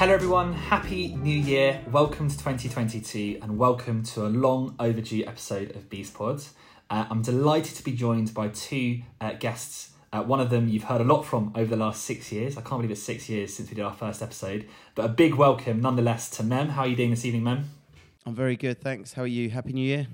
Hello, everyone. Happy New Year. Welcome to 2022 and welcome to a long overdue episode of Beast Pods. Uh, I'm delighted to be joined by two uh, guests. Uh, one of them you've heard a lot from over the last six years. I can't believe it's six years since we did our first episode, but a big welcome nonetheless to Mem. How are you doing this evening, Mem? I'm very good, thanks. How are you? Happy New Year.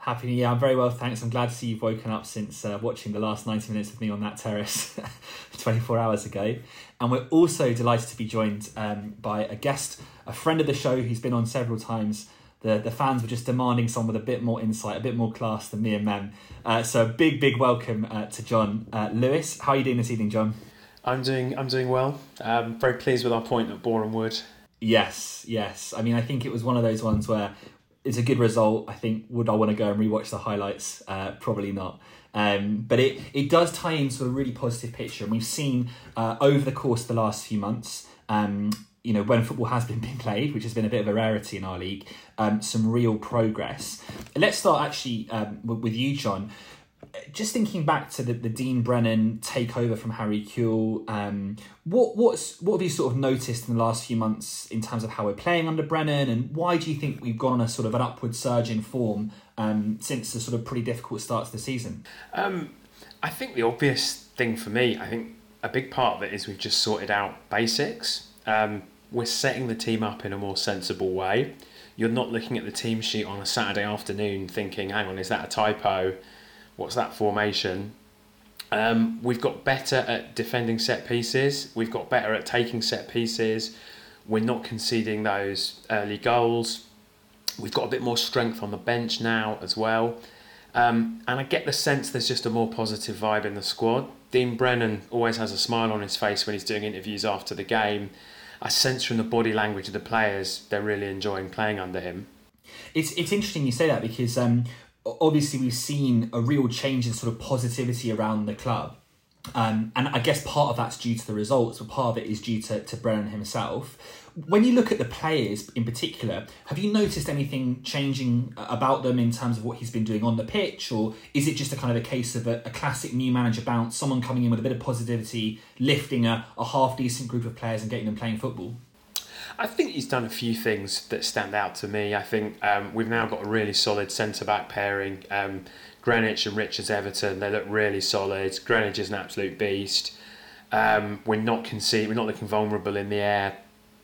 Happy New Year. I'm very well, thanks. I'm glad to see you've woken up since uh, watching the last 90 minutes of me on that terrace 24 hours ago. And we're also delighted to be joined um, by a guest, a friend of the show who's been on several times. The, the fans were just demanding someone with a bit more insight, a bit more class than me and Mem. Uh, so, a big, big welcome uh, to John uh, Lewis. How are you doing this evening, John? I'm doing I'm doing well. Um, very pleased with our point at Boreham Wood. Yes, yes. I mean, I think it was one of those ones where it's a good result. I think would I want to go and rewatch the highlights? Uh, probably not. Um, but it it does tie into a really positive picture, and we've seen uh, over the course of the last few months. Um, you know, when football has been being played, which has been a bit of a rarity in our league, um, some real progress. Let's start actually um, with you, John just thinking back to the, the Dean Brennan takeover from Harry Kewell, um, what what's what have you sort of noticed in the last few months in terms of how we're playing under Brennan, and why do you think we've gone on a sort of an upward surge in form um, since the sort of pretty difficult start to the season? Um, I think the obvious thing for me, I think a big part of it is we've just sorted out basics. Um, we're setting the team up in a more sensible way. You're not looking at the team sheet on a Saturday afternoon thinking, hang on, is that a typo? What's that formation? Um, we've got better at defending set pieces. We've got better at taking set pieces. We're not conceding those early goals. We've got a bit more strength on the bench now as well. Um, and I get the sense there's just a more positive vibe in the squad. Dean Brennan always has a smile on his face when he's doing interviews after the game. I sense from the body language of the players they're really enjoying playing under him. It's it's interesting you say that because um, obviously we've seen a real change in sort of positivity around the club. Um, and I guess part of that's due to the results, but part of it is due to, to Brennan himself. When you look at the players in particular, have you noticed anything changing about them in terms of what he's been doing on the pitch, or is it just a kind of a case of a, a classic new manager bounce, someone coming in with a bit of positivity, lifting a, a half decent group of players and getting them playing football? I think he's done a few things that stand out to me. I think um, we've now got a really solid centre back pairing. Um, Greenidge and Richards Everton, they look really solid. Greenidge is an absolute beast. Um, we're not concede, we're not looking vulnerable in the air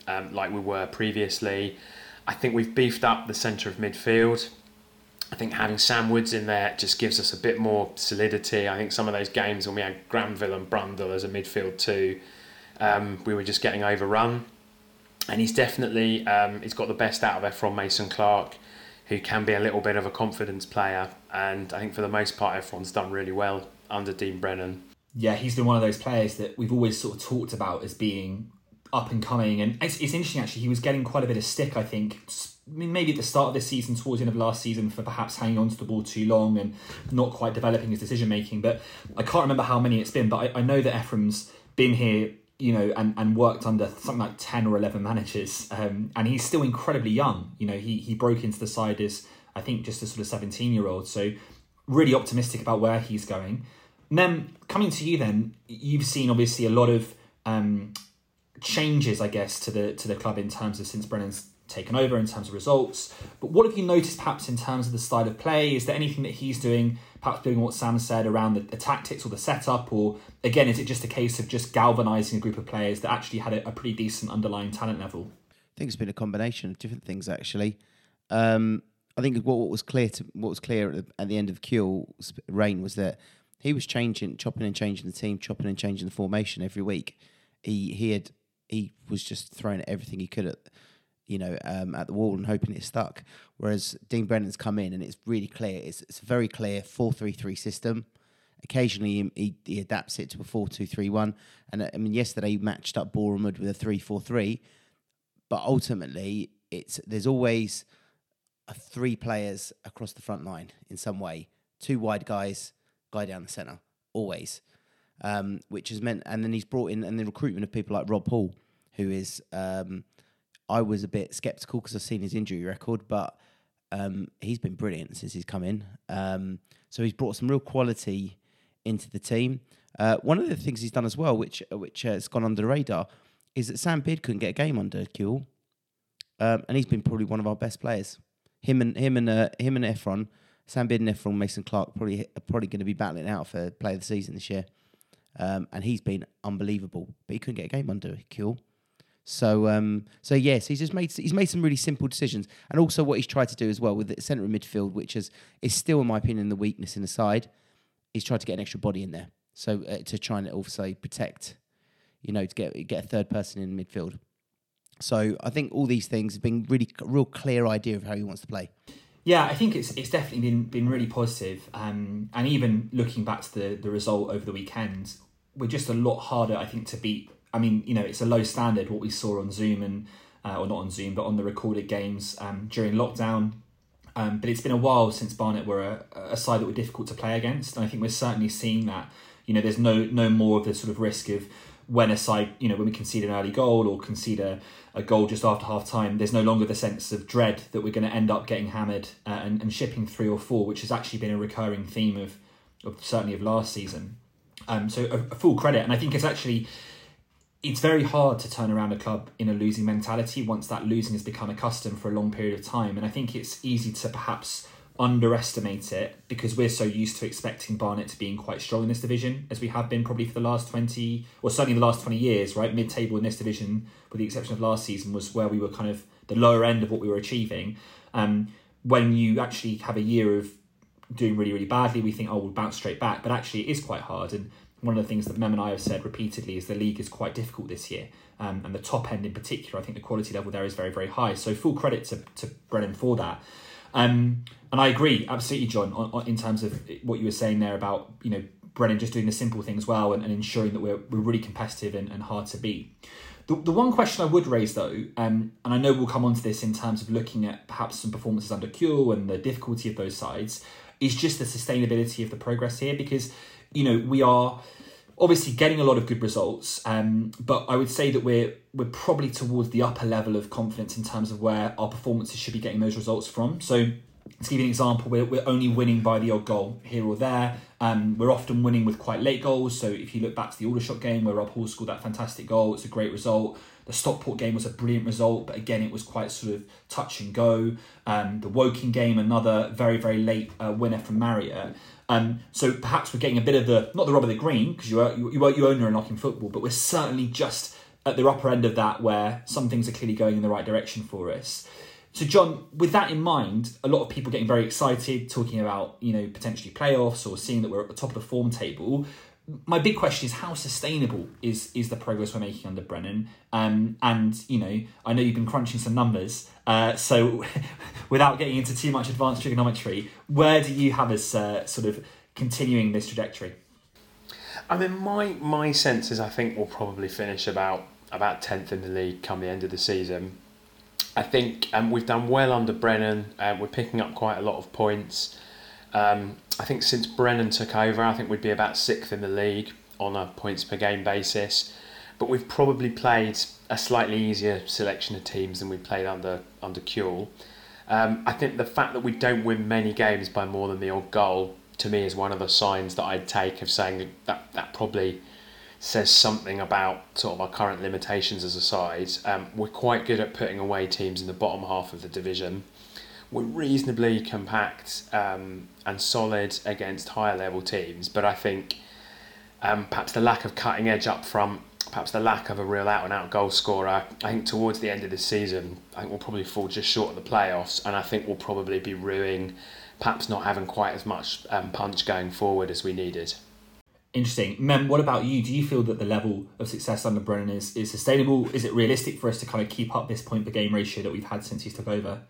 um, like we were previously. I think we've beefed up the centre of midfield. I think having Sam Woods in there just gives us a bit more solidity. I think some of those games when we had Granville and Brundle as a midfield two, um, we were just getting overrun and he's definitely um, he's got the best out of Ephron Mason Clark, who can be a little bit of a confidence player. And I think for the most part, Ephron's done really well under Dean Brennan. Yeah, he's been one of those players that we've always sort of talked about as being up and coming. And it's, it's interesting actually. He was getting quite a bit of stick, I think. Maybe at the start of this season, towards the end of last season, for perhaps hanging on to the ball too long and not quite developing his decision making. But I can't remember how many it's been. But I, I know that Ephron's been here you know, and, and worked under something like 10 or 11 managers. Um, and he's still incredibly young. You know, he, he broke into the side as, I think, just a sort of 17 year old. So, really optimistic about where he's going. And then, coming to you, then, you've seen obviously a lot of um, changes, I guess, to the to the club in terms of since Brennan's taken over in terms of results. But what have you noticed perhaps in terms of the style of play? Is there anything that he's doing, perhaps doing what Sam said around the, the tactics or the setup? Or again, is it just a case of just galvanising a group of players that actually had a, a, pretty decent underlying talent level? I think it's been a combination of different things actually. Um, I think what, what, was clear to what was clear at the, at the end of Kewell's reign was that he was changing, chopping and changing the team, chopping and changing the formation every week. He he had he was just throwing everything he could at you know, um, at the wall and hoping it stuck. Whereas Dean Brennan's come in and it's really clear. It's, it's a very clear 4 3 3 system. Occasionally he, he, adapts it to a 4 2 3 1. And uh, I mean, yesterday he matched up Boreham with a 3 4 3. But ultimately, it's there's always three players across the front line in some way. Two wide guys, guy down the centre, always. Um, which has meant, and then he's brought in, and the recruitment of people like Rob Hall, who is. Um, I was a bit skeptical because I've seen his injury record, but um, he's been brilliant since he's come in. Um, so he's brought some real quality into the team. Uh, one of the things he's done as well, which which has gone under the radar, is that Sam Beard couldn't get a game under Kewell, um, and he's been probably one of our best players. Him and him and uh, him and Ephron, Sam Beard and Ephron, Mason Clark probably are probably going to be battling out for player of the season this year, um, and he's been unbelievable. But he couldn't get a game under Kewell. So, um, so yes, he's just made he's made some really simple decisions, and also what he's tried to do as well with the centre of midfield, which is is still, in my opinion, the weakness in the side. He's tried to get an extra body in there, so uh, to try and also protect, you know, to get get a third person in midfield. So I think all these things have been really real clear idea of how he wants to play. Yeah, I think it's it's definitely been been really positive. Um, and even looking back to the the result over the weekend, we're just a lot harder, I think, to beat I mean, you know, it's a low standard what we saw on Zoom and uh, or not on Zoom, but on the recorded games um, during lockdown. Um, but it's been a while since Barnet were a, a, side that were difficult to play against, and I think we're certainly seeing that. You know, there's no no more of the sort of risk of when a side, you know, when we concede an early goal or concede a, a goal just after half time, there's no longer the sense of dread that we're going to end up getting hammered uh, and, and shipping three or four, which has actually been a recurring theme of, of certainly of last season. Um, so a, a full credit, and I think it's actually it's very hard to turn around a club in a losing mentality once that losing has become a custom for a long period of time. And I think it's easy to perhaps underestimate it because we're so used to expecting Barnet to being quite strong in this division, as we have been probably for the last 20, or certainly the last 20 years, right? Mid table in this division, with the exception of last season, was where we were kind of the lower end of what we were achieving. Um, when you actually have a year of doing really, really badly, we think, oh, we'll bounce straight back. But actually, it is quite hard. And one of the things that Mem and I have said repeatedly is the league is quite difficult this year. Um, and the top end in particular, I think the quality level there is very, very high. So full credit to, to Brennan for that. Um, and I agree absolutely, John, on, on, in terms of what you were saying there about you know Brennan just doing the simple things well and, and ensuring that we're, we're really competitive and, and hard to beat. The, the one question I would raise though, um, and I know we'll come on to this in terms of looking at perhaps some performances under Kewell and the difficulty of those sides, is just the sustainability of the progress here because you know we are obviously getting a lot of good results, um, but I would say that we're we're probably towards the upper level of confidence in terms of where our performances should be getting those results from. So to give you an example, we're, we're only winning by the odd goal here or there. Um, we're often winning with quite late goals. So if you look back to the Aldershot game where Rob Hall scored that fantastic goal, it's a great result. The Stockport game was a brilliant result, but again, it was quite sort of touch and go. Um, the Woking game, another very, very late uh, winner from Marriott. Um, so perhaps we're getting a bit of the not the rub of the green because you are you, you, you own your unlocking football, but we're certainly just at the upper end of that where some things are clearly going in the right direction for us. So John, with that in mind, a lot of people getting very excited, talking about you know potentially playoffs or seeing that we're at the top of the form table my big question is how sustainable is is the progress we're making under Brennan? Um, and you know, I know you've been crunching some numbers, uh, so without getting into too much advanced trigonometry, where do you have us uh, sort of continuing this trajectory? I mean, my my sense is I think we'll probably finish about about tenth in the league come the end of the season. I think um, we've done well under Brennan. Uh, we're picking up quite a lot of points. Um, I think since Brennan took over, I think we'd be about sixth in the league on a points per game basis. But we've probably played a slightly easier selection of teams than we played under under Kewell. Um, I think the fact that we don't win many games by more than the odd goal to me is one of the signs that I'd take of saying that that probably says something about sort of our current limitations as a side. Um, we're quite good at putting away teams in the bottom half of the division were reasonably compact um, and solid against higher level teams. But I think um, perhaps the lack of cutting edge up front, perhaps the lack of a real out and out goal scorer, I think towards the end of the season, I think we'll probably fall just short of the playoffs. And I think we'll probably be ruining, perhaps not having quite as much um, punch going forward as we needed. Interesting. Mem, what about you? Do you feel that the level of success under Brennan is, is sustainable? Is it realistic for us to kind of keep up this point per game ratio that we've had since he's took over?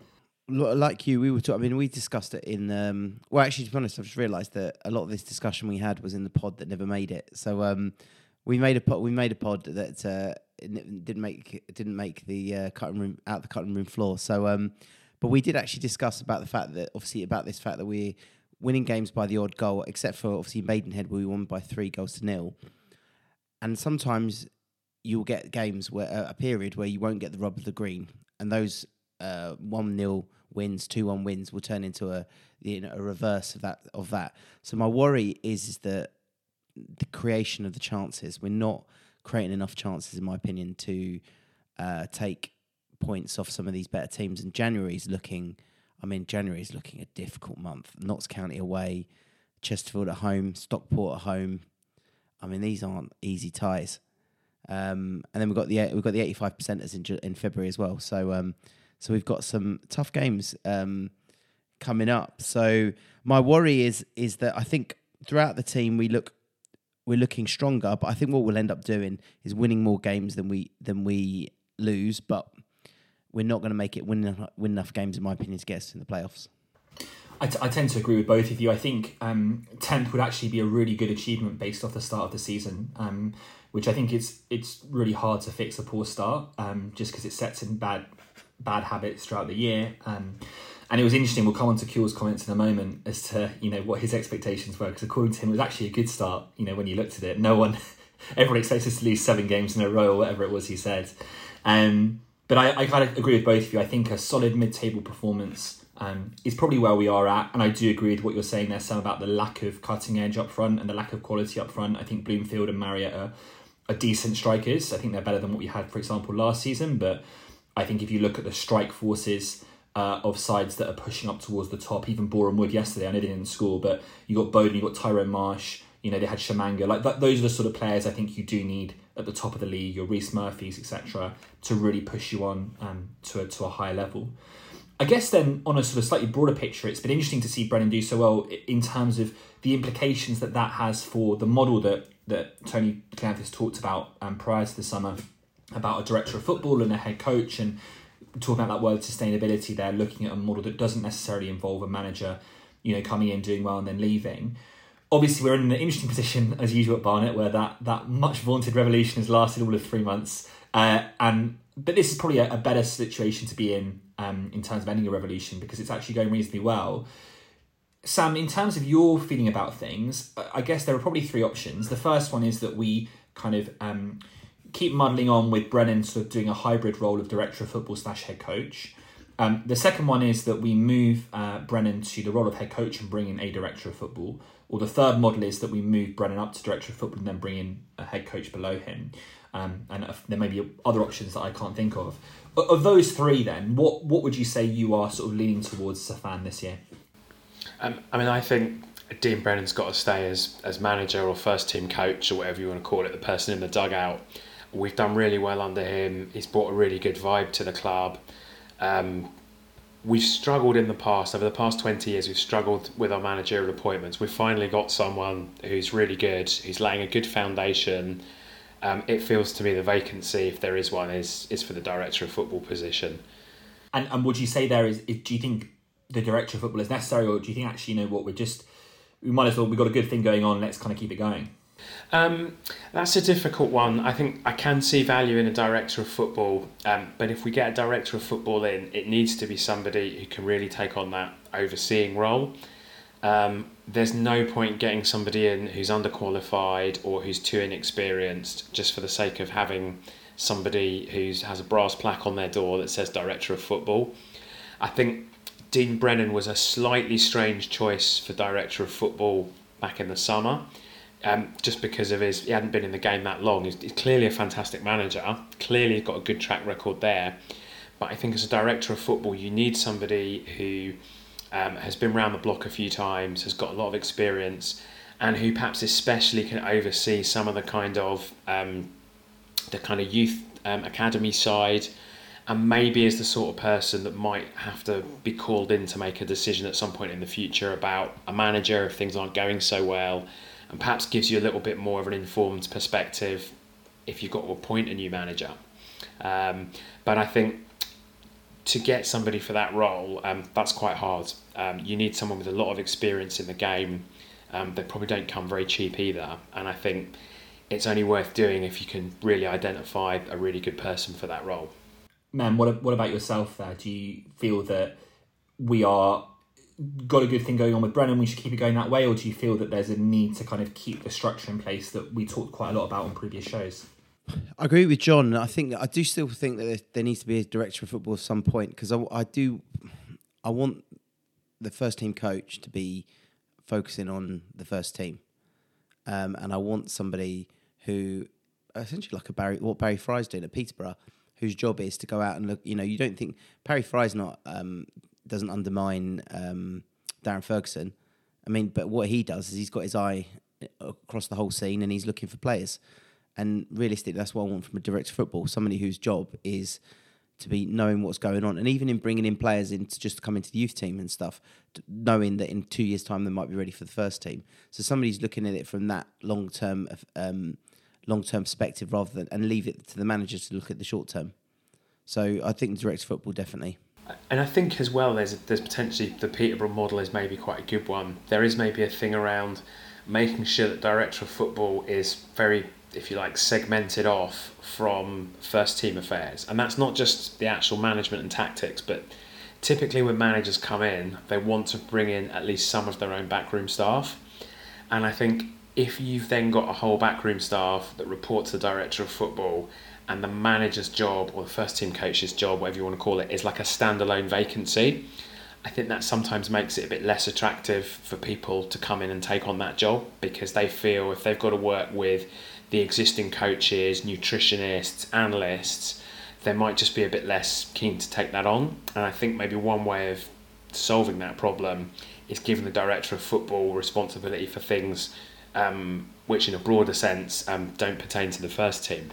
Like you, we were. Talking, I mean, we discussed it in. Um, well, actually, to be honest, I've just realised that a lot of this discussion we had was in the pod that never made it. So um, we made a pod. We made a pod that uh, didn't make didn't make the uh, cutting room out the cutting room floor. So, um, but we did actually discuss about the fact that obviously about this fact that we're winning games by the odd goal, except for obviously Maidenhead, where we won by three goals to nil. And sometimes you'll get games where uh, a period where you won't get the rub of the green, and those uh, one 0 wins, two one wins will turn into a you know a reverse of that of that. So my worry is, is that the creation of the chances we're not creating enough chances, in my opinion, to uh, take points off some of these better teams. And January's looking, I mean, January's looking a difficult month. Notts County away, Chesterfield at home, Stockport at home. I mean, these aren't easy ties. Um, and then we've got the we've got the eighty five percenters in in February as well. So um, so we've got some tough games um, coming up. So my worry is is that I think throughout the team we look we're looking stronger, but I think what we'll end up doing is winning more games than we than we lose. But we're not going to make it win win enough games, in my opinion, to get us in the playoffs. I, t- I tend to agree with both of you. I think um, tenth would actually be a really good achievement based off the start of the season, um, which I think it's it's really hard to fix a poor start um, just because it sets in bad bad habits throughout the year. Um, and it was interesting. We'll come on to Kewell's comments in a moment as to you know what his expectations were because according to him, it was actually a good start. You know when you looked at it, no one, everyone expected us to lose seven games in a row or whatever it was he said. Um, but I, I kind of agree with both of you. I think a solid mid-table performance um, is probably where we are at, and I do agree with what you're saying there, Sam, about the lack of cutting edge up front and the lack of quality up front. I think Bloomfield and Marriott are, are decent strikers. I think they're better than what we had, for example, last season. But I think if you look at the strike forces uh, of sides that are pushing up towards the top, even Boreham Wood yesterday, I know they didn't score, but you got Bowden, you got Tyrone Marsh, you know, they had Tshimanga. Like those are the sort of players I think you do need at the top of the league, your Rhys Murphys, etc., to really push you on um, to, a, to a higher level. I guess then, on a sort of slightly broader picture, it's been interesting to see Brennan do so well in terms of the implications that that has for the model that that Tony Kleanthous talked about um, prior to the summer about a director of football and a head coach, and talking about that word sustainability. There, looking at a model that doesn't necessarily involve a manager, you know, coming in doing well and then leaving. Obviously, we're in an interesting position as usual at Barnet, where that that much vaunted revolution has lasted all of three months, uh, and but this is probably a, a better situation to be in um, in terms of ending a revolution because it's actually going reasonably well. Sam, in terms of your feeling about things, I guess there are probably three options. The first one is that we kind of um, keep muddling on with Brennan sort of doing a hybrid role of director of football slash head coach. Um, the second one is that we move uh, Brennan to the role of head coach and bring in a director of football. Or the third model is that we move Brennan up to director of football and then bring in a head coach below him. Um, and there may be other options that I can't think of. Of those three, then, what what would you say you are sort of leaning towards Safan this year? Um, I mean, I think Dean Brennan's got to stay as as manager or first team coach or whatever you want to call it, the person in the dugout. We've done really well under him. He's brought a really good vibe to the club. Um, we've struggled in the past over the past 20 years we've struggled with our managerial appointments we've finally got someone who's really good who's laying a good foundation um, it feels to me the vacancy, if there is one, is is for the director of football position. And and would you say there is? Do you think the director of football is necessary, or do you think actually you know what we're just we might as well we've got a good thing going on. Let's kind of keep it going. Um, that's a difficult one. I think I can see value in a director of football, um, but if we get a director of football in, it needs to be somebody who can really take on that overseeing role. Um, there's no point getting somebody in who's underqualified or who's too inexperienced just for the sake of having somebody who has a brass plaque on their door that says director of football. I think Dean Brennan was a slightly strange choice for director of football back in the summer. Um, just because of his, he hadn't been in the game that long. He's, he's clearly a fantastic manager. Clearly, he's got a good track record there. But I think as a director of football, you need somebody who um, has been around the block a few times, has got a lot of experience, and who perhaps especially can oversee some of the kind of um, the kind of youth um, academy side, and maybe is the sort of person that might have to be called in to make a decision at some point in the future about a manager if things aren't going so well, and perhaps gives you a little bit more of an informed perspective if you've got to appoint a new manager. Um, but I think to get somebody for that role, um, that's quite hard. Um, you need someone with a lot of experience in the game. Um, they probably don't come very cheap either, and I think it's only worth doing if you can really identify a really good person for that role. Man, what what about yourself? There, do you feel that we are got a good thing going on with Brennan? We should keep it going that way, or do you feel that there's a need to kind of keep the structure in place that we talked quite a lot about on previous shows? I agree with John. I think I do still think that there, needs to be a director of football at some point because I, I do. I want the first team coach to be focusing on the first team, um, and I want somebody who essentially like a Barry what Barry Fry's doing at Peterborough, whose job is to go out and look. You know, you don't think Barry Fry's not um, doesn't undermine um, Darren Ferguson. I mean, but what he does is he's got his eye across the whole scene and he's looking for players. And realistically, that's what I want from a director of football: somebody whose job is to be knowing what's going on, and even in bringing in players in to just come into the youth team and stuff, knowing that in two years' time they might be ready for the first team. So somebody's looking at it from that long term, um, long term perspective rather than and leave it to the manager to look at the short term. So I think the director of football definitely. And I think as well, there's there's potentially the Peterborough model is maybe quite a good one. There is maybe a thing around making sure that director of football is very if you like, segmented off from first team affairs. And that's not just the actual management and tactics, but typically when managers come in, they want to bring in at least some of their own backroom staff. And I think if you've then got a whole backroom staff that report to the director of football and the manager's job or the first team coach's job, whatever you want to call it, is like a standalone vacancy, I think that sometimes makes it a bit less attractive for people to come in and take on that job because they feel if they've got to work with the existing coaches, nutritionists, analysts, they might just be a bit less keen to take that on. And I think maybe one way of solving that problem is giving the director of football responsibility for things um, which, in a broader sense, um, don't pertain to the first team.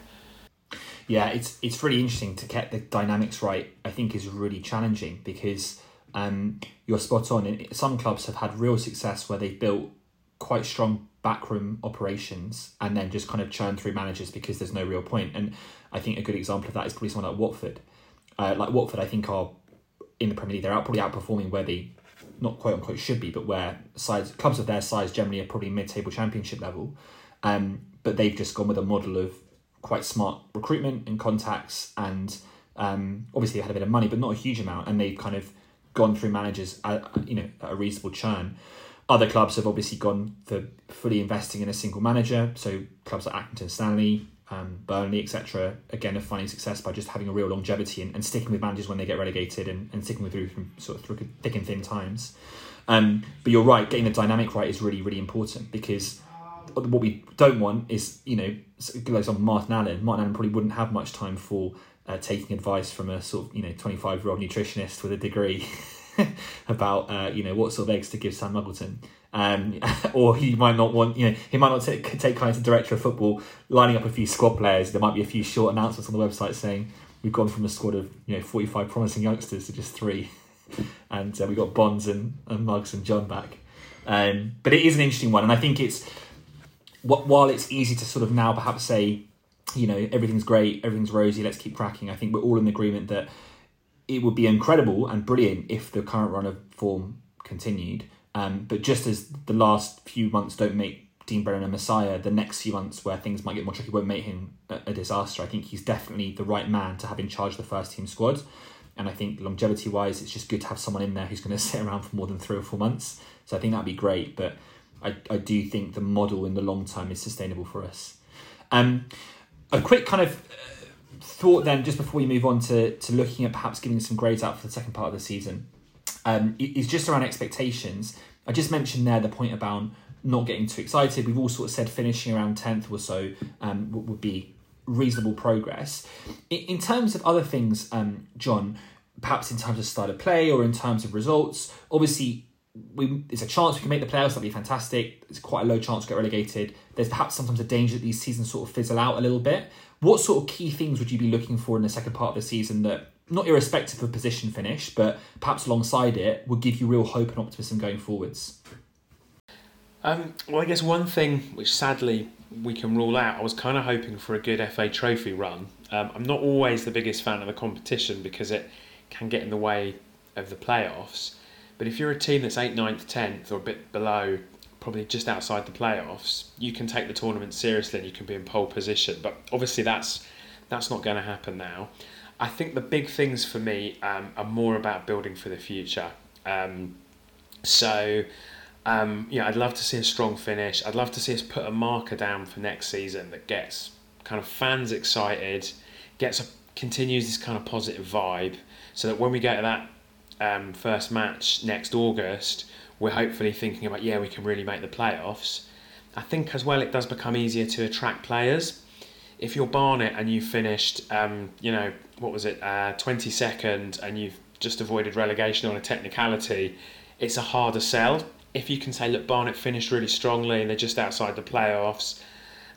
Yeah, it's it's really interesting to get the dynamics right. I think is really challenging because um, you're spot on. Some clubs have had real success where they've built quite strong backroom operations and then just kind of churn through managers because there's no real point. And I think a good example of that is probably someone like Watford. Uh, like Watford, I think are in the Premier League. They're out probably outperforming where they not quote unquote should be, but where sides clubs of their size generally are probably mid-table championship level. Um, but they've just gone with a model of quite smart recruitment and contacts, and um, obviously they had a bit of money, but not a huge amount, and they've kind of gone through managers, at, you know, at a reasonable churn. Other clubs have obviously gone for fully investing in a single manager. So clubs like Accrington Stanley, um, Burnley, etc., again, are finding success by just having a real longevity and, and sticking with managers when they get relegated and, and sticking with through from sort of through thick and thin times. Um, but you're right, getting the dynamic right is really, really important because what we don't want is, you know, like on Martin Allen. Martin Allen probably wouldn't have much time for uh, taking advice from a sort of, you know, 25 year old nutritionist with a degree. about uh, you know what sort of eggs to give Sam Muggleton. Um, or he might not want, you know, he might not take, take kind of director of football, lining up a few squad players. There might be a few short announcements on the website saying we've gone from a squad of you know forty five promising youngsters to just three, and uh, we got Bonds and, and Muggs and John back. Um, but it is an interesting one, and I think it's while it's easy to sort of now perhaps say, you know, everything's great, everything's rosy, let's keep cracking. I think we're all in agreement that it would be incredible and brilliant if the current run of form continued. Um, but just as the last few months don't make Dean Brennan a messiah, the next few months where things might get more tricky won't make him a, a disaster. I think he's definitely the right man to have in charge of the first team squad. And I think longevity wise, it's just good to have someone in there who's going to sit around for more than three or four months. So I think that'd be great. But I, I do think the model in the long term is sustainable for us. Um, a quick kind of thought then, just before we move on to, to looking at perhaps giving some grades out for the second part of the season, um, is just around expectations. I just mentioned there the point about not getting too excited. We've all sort of said finishing around 10th or so um, would be reasonable progress. In, in terms of other things, um, John, perhaps in terms of style of play or in terms of results, obviously we, there's a chance we can make the playoffs. That'd be fantastic. It's quite a low chance to get relegated. There's perhaps sometimes a danger that these seasons sort of fizzle out a little bit. What sort of key things would you be looking for in the second part of the season that, not irrespective of position finish, but perhaps alongside it, would give you real hope and optimism going forwards? Um, well, I guess one thing which sadly we can rule out, I was kind of hoping for a good FA Trophy run. Um, I'm not always the biggest fan of the competition because it can get in the way of the playoffs. But if you're a team that's 8th, 9th, 10th, or a bit below, probably just outside the playoffs, you can take the tournament seriously and you can be in pole position. But obviously, that's that's not going to happen now. I think the big things for me um, are more about building for the future. Um, so, um, yeah, I'd love to see a strong finish. I'd love to see us put a marker down for next season that gets kind of fans excited, gets a, continues this kind of positive vibe, so that when we go to that um, first match next August, we're hopefully thinking about, yeah, we can really make the playoffs. I think as well it does become easier to attract players. if you're Barnet and you finished, um, you know, what was it, uh, 22nd, and you've just avoided relegation on a technicality, it's a harder sell. If you can say, look, Barnet finished really strongly and they're just outside the playoffs,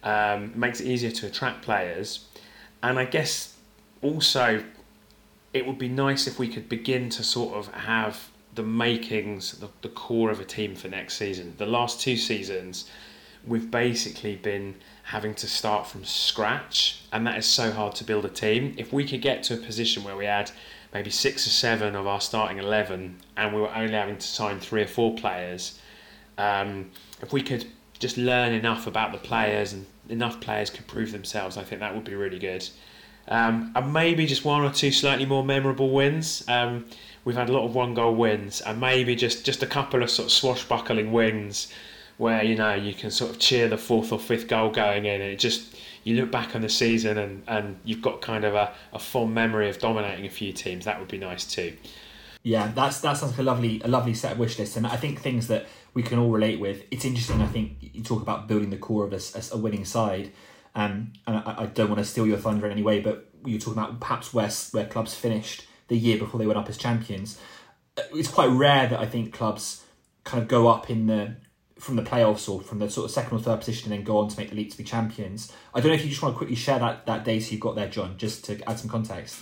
um, makes it easier to attract players. And I guess also it would be nice if we could begin to sort of have the makings, the, the core of a team for next season. The last two seasons, we've basically been having to start from scratch, and that is so hard to build a team. If we could get to a position where we had maybe six or seven of our starting 11 and we were only having to sign three or four players, um, if we could just learn enough about the players and enough players could prove themselves, I think that would be really good. Um, and maybe just one or two slightly more memorable wins. Um, we've had a lot of one goal wins, and maybe just, just a couple of sort of swashbuckling wins where you know you can sort of cheer the fourth or fifth goal going in, and it just you look back on the season and, and you've got kind of a, a fond memory of dominating a few teams. That would be nice too. Yeah, that's that sounds like a lovely a lovely set of wish lists, and I think things that we can all relate with. It's interesting. I think you talk about building the core of a, a winning side, um, and I, I don't want to steal your thunder in any way, but you're talking about perhaps where where clubs finished the year before they went up as champions. It's quite rare that I think clubs kind of go up in the from the playoffs or from the sort of second or third position and then go on to make the league to be champions. I don't know if you just want to quickly share that, that data you've got there, John, just to add some context.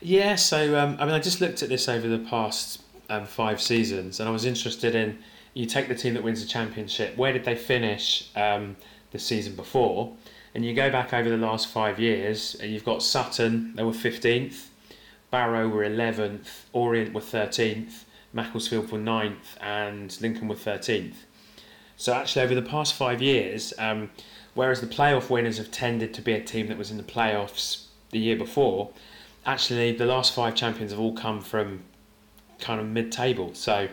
Yeah, so um, I mean, I just looked at this over the past um, five seasons and I was interested in you take the team that wins the championship, where did they finish um, the season before? And you go back over the last five years and you've got Sutton, they were 15th, Barrow were 11th, Orient were 13th, Macclesfield were 9th, and Lincoln were 13th. So actually, over the past five years, um, whereas the playoff winners have tended to be a team that was in the playoffs the year before, actually the last five champions have all come from kind of mid-table. So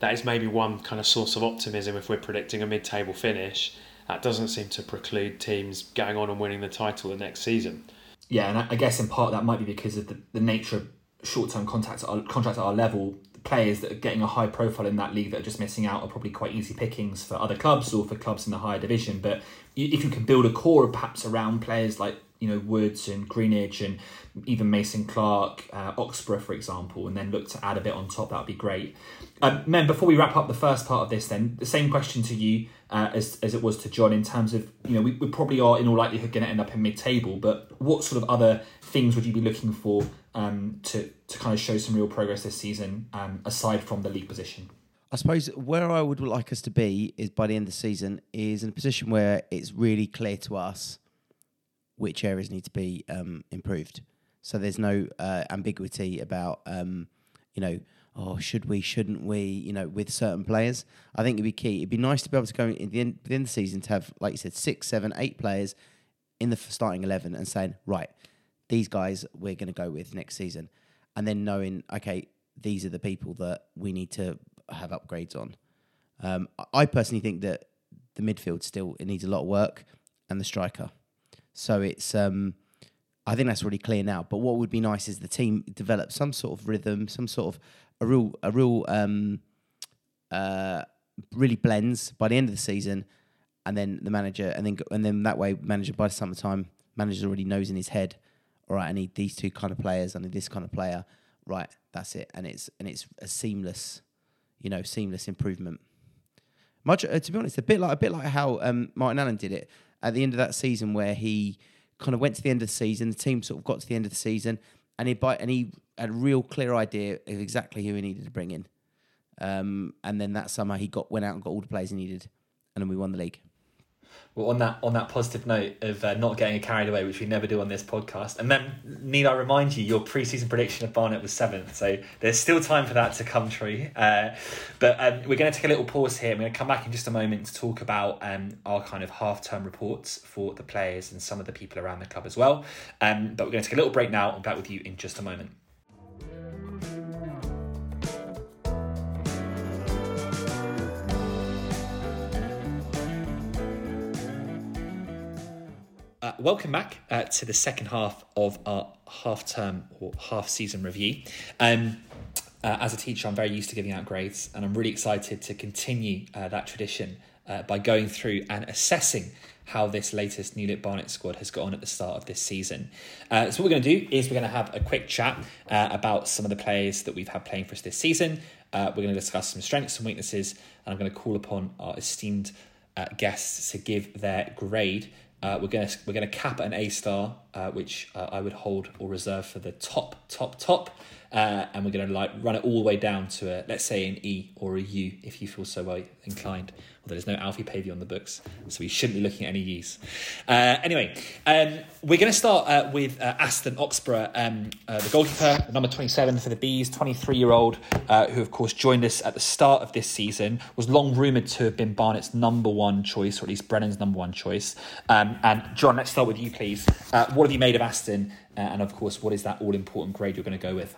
that is maybe one kind of source of optimism if we're predicting a mid-table finish. That doesn't seem to preclude teams going on and winning the title the next season. Yeah, and I guess in part that might be because of the, the nature of short-term contracts at our, contracts at our level players that are getting a high profile in that league that are just missing out are probably quite easy pickings for other clubs or for clubs in the higher division. But if you can build a core perhaps around players like you know Woods and Greenidge and even Mason Clark, uh, Oxborough, for example, and then look to add a bit on top, that would be great. Um, men, before we wrap up the first part of this, then the same question to you uh, as as it was to John in terms of you know we, we probably are in all likelihood going to end up in mid table, but what sort of other things would you be looking for um, to to kind of show some real progress this season, um, aside from the league position? I suppose where I would like us to be is by the end of the season is in a position where it's really clear to us which areas need to be um, improved. So there's no uh, ambiguity about um, you know oh should we shouldn't we you know with certain players. I think it'd be key. It'd be nice to be able to go in the end, of the season to have like you said six, seven, eight players in the starting eleven and saying right these guys we're going to go with next season, and then knowing okay these are the people that we need to have upgrades on. Um, I personally think that the midfield still it needs a lot of work, and the striker. So it's um, I think that's really clear now. But what would be nice is the team develop some sort of rhythm, some sort of a real a real um, uh, really blends by the end of the season, and then the manager, and then and then that way manager by the summertime, manager already knows in his head all right, I need these two kind of players, I need this kind of player. Right, that's it, and it's and it's a seamless, you know, seamless improvement. Much uh, to be honest, a bit like a bit like how um, Martin Allen did it at the end of that season, where he kind of went to the end of the season. The team sort of got to the end of the season, and he by, and he had a real clear idea of exactly who he needed to bring in. Um, and then that summer, he got went out and got all the players he needed, and then we won the league. Well, on that on that positive note of uh, not getting carried away, which we never do on this podcast, and then need I remind you, your pre-season prediction of Barnet was seventh, so there's still time for that to come true. Uh, but um, we're going to take a little pause here. I'm going to come back in just a moment to talk about um, our kind of half-term reports for the players and some of the people around the club as well. Um, but we're going to take a little break now. Be back with you in just a moment. Welcome back uh, to the second half of our half term or half season review. Um, uh, as a teacher, I'm very used to giving out grades, and I'm really excited to continue uh, that tradition uh, by going through and assessing how this latest New Lit Barnet squad has got on at the start of this season. Uh, so what we're going to do is we're going to have a quick chat uh, about some of the players that we've had playing for us this season. Uh, we're going to discuss some strengths and weaknesses, and I'm going to call upon our esteemed uh, guests to give their grade. Uh, we're going to we're to cap an A star, uh, which uh, I would hold or reserve for the top top top, uh, and we're going to like run it all the way down to a let's say an E or a U if you feel so well inclined. Although there's no Alfie Pavey on the books, so we shouldn't be looking at any U's. Uh, anyway, um, we're going to start uh, with uh, Aston Oxborough, um, uh, the goalkeeper, number 27 for the Bees, 23 year old, uh, who of course joined us at the start of this season, was long rumoured to have been Barnet's number one choice, or at least Brennan's number one choice. Um, and John, let's start with you, please. What have you made of Aston? and of course, what is that all important grade you're going to go with?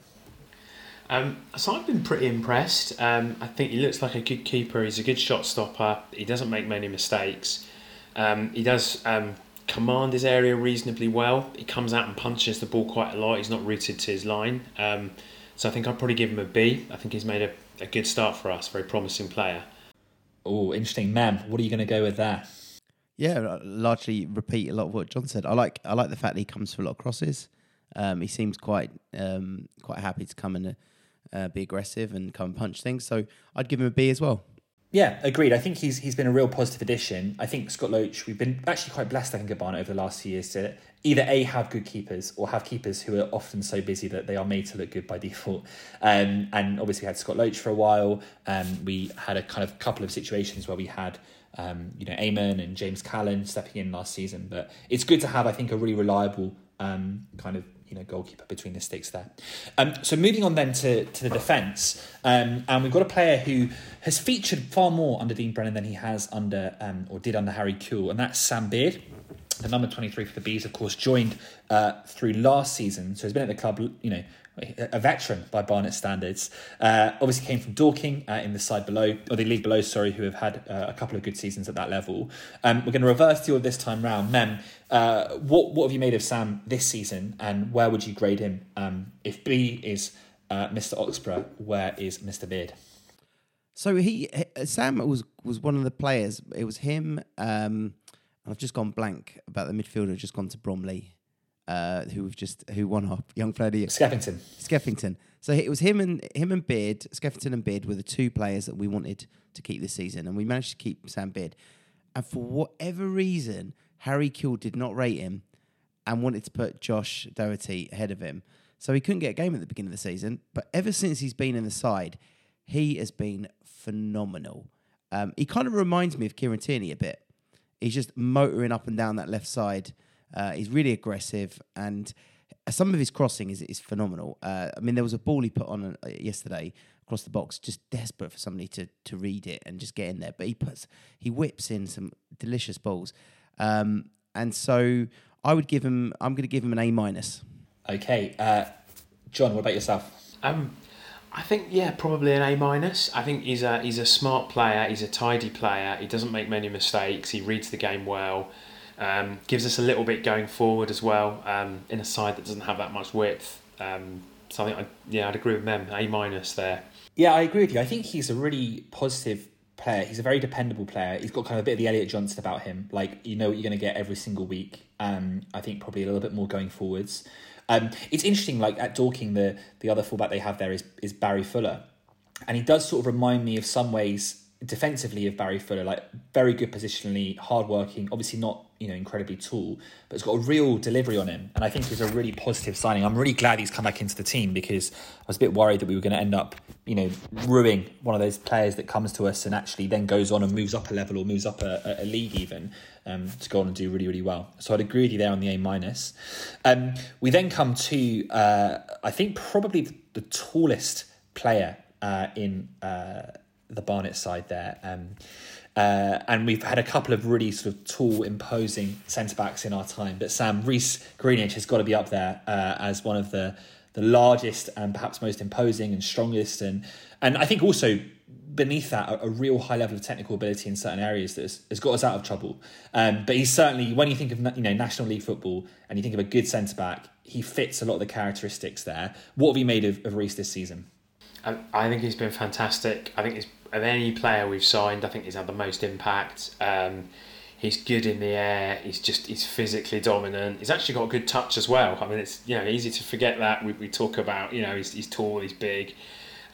Um, so I've been pretty impressed. Um, I think he looks like a good keeper. He's a good shot stopper. He doesn't make many mistakes. Um, he does um, command his area reasonably well. He comes out and punches the ball quite a lot. He's not rooted to his line. Um, so I think I'd probably give him a B. I think he's made a, a good start for us. Very promising player. Oh, interesting, Mem. What are you going to go with there? Yeah, largely repeat a lot of what John said. I like I like the fact that he comes for a lot of crosses. Um, he seems quite quite happy to come and uh, be aggressive and come punch things. So I'd give him a B as well. Yeah, agreed. I think he's he's been a real positive addition. I think Scott Loach, we've been actually quite blessed, I think, at Barnet over the last few years to either A, have good keepers or have keepers who are often so busy that they are made to look good by default. Um, and obviously, we had Scott Loach for a while. Um, we had a kind of couple of situations where we had um, you know, Eamon and James Callan stepping in last season. But it's good to have, I think, a really reliable um, kind of you know goalkeeper between the sticks there. Um, so moving on then to, to the defence, um, and we've got a player who has featured far more under Dean Brennan than he has under um, or did under Harry Kewell, and that's Sam Beard. The number 23 for the Bees, of course, joined uh, through last season. So he's been at the club, you know, a veteran by Barnet standards. Uh, obviously came from Dorking uh, in the side below, or the league below, sorry, who have had uh, a couple of good seasons at that level. Um, we're going to reverse the order this time round. Mem, uh, what what have you made of Sam this season, and where would you grade him? Um, if B is uh, Mr. Oxborough, where is Mr. Beard? So he Sam was was one of the players. It was him. Um, I've just gone blank about the midfielder. Just gone to Bromley uh, who have just who won our young player Skeffington. Skeffington. So it was him and him and Beard, Skeffington and Beard were the two players that we wanted to keep this season, and we managed to keep Sam Beard. And for whatever reason, Harry Kewell did not rate him and wanted to put Josh Doherty ahead of him. So he couldn't get a game at the beginning of the season. But ever since he's been in the side, he has been phenomenal. Um, he kind of reminds me of Kieran Tierney a bit. He's just motoring up and down that left side uh, he's really aggressive, and some of his crossing is is phenomenal. Uh, I mean, there was a ball he put on uh, yesterday across the box, just desperate for somebody to to read it and just get in there. But he puts he whips in some delicious balls, um, and so I would give him. I'm going to give him an A minus. Okay, uh, John, what about yourself? Um, I think yeah, probably an A minus. I think he's a he's a smart player. He's a tidy player. He doesn't make many mistakes. He reads the game well. Um, gives us a little bit going forward as well um, in a side that doesn't have that much width. Um, so I think, I, yeah, I'd agree with them. A minus there. Yeah, I agree with you. I think he's a really positive player. He's a very dependable player. He's got kind of a bit of the Elliot Johnson about him. Like you know what you're going to get every single week. Um, I think probably a little bit more going forwards. Um, it's interesting. Like at Dorking, the the other fullback they have there is is Barry Fuller, and he does sort of remind me of some ways defensively of Barry Fuller, like very good positionally, hardworking, obviously not you know incredibly tall, but it's got a real delivery on him, and I think he's a really positive signing. I'm really glad he's come back into the team because I was a bit worried that we were going to end up you know ruining one of those players that comes to us and actually then goes on and moves up a level or moves up a, a league even um, to go on and do really really well. So I'd agree with you there on the A minus. Um, we then come to uh, I think probably the, the tallest player uh, in. Uh, the Barnet side there. Um, uh, and we've had a couple of really sort of tall, imposing centre backs in our time. But Sam Reece Greenidge has got to be up there uh, as one of the the largest and perhaps most imposing and strongest, and and I think also beneath that a, a real high level of technical ability in certain areas that has, has got us out of trouble. Um, but he's certainly when you think of you know National League football and you think of a good centre back, he fits a lot of the characteristics there. What have you made of, of Reece this season? I think he's been fantastic. I think he's of any player we've signed, I think he's had the most impact. Um, He's good in the air. He's just he's physically dominant. He's actually got a good touch as well. I mean, it's you know easy to forget that. We, we talk about you know he's, he's tall, he's big,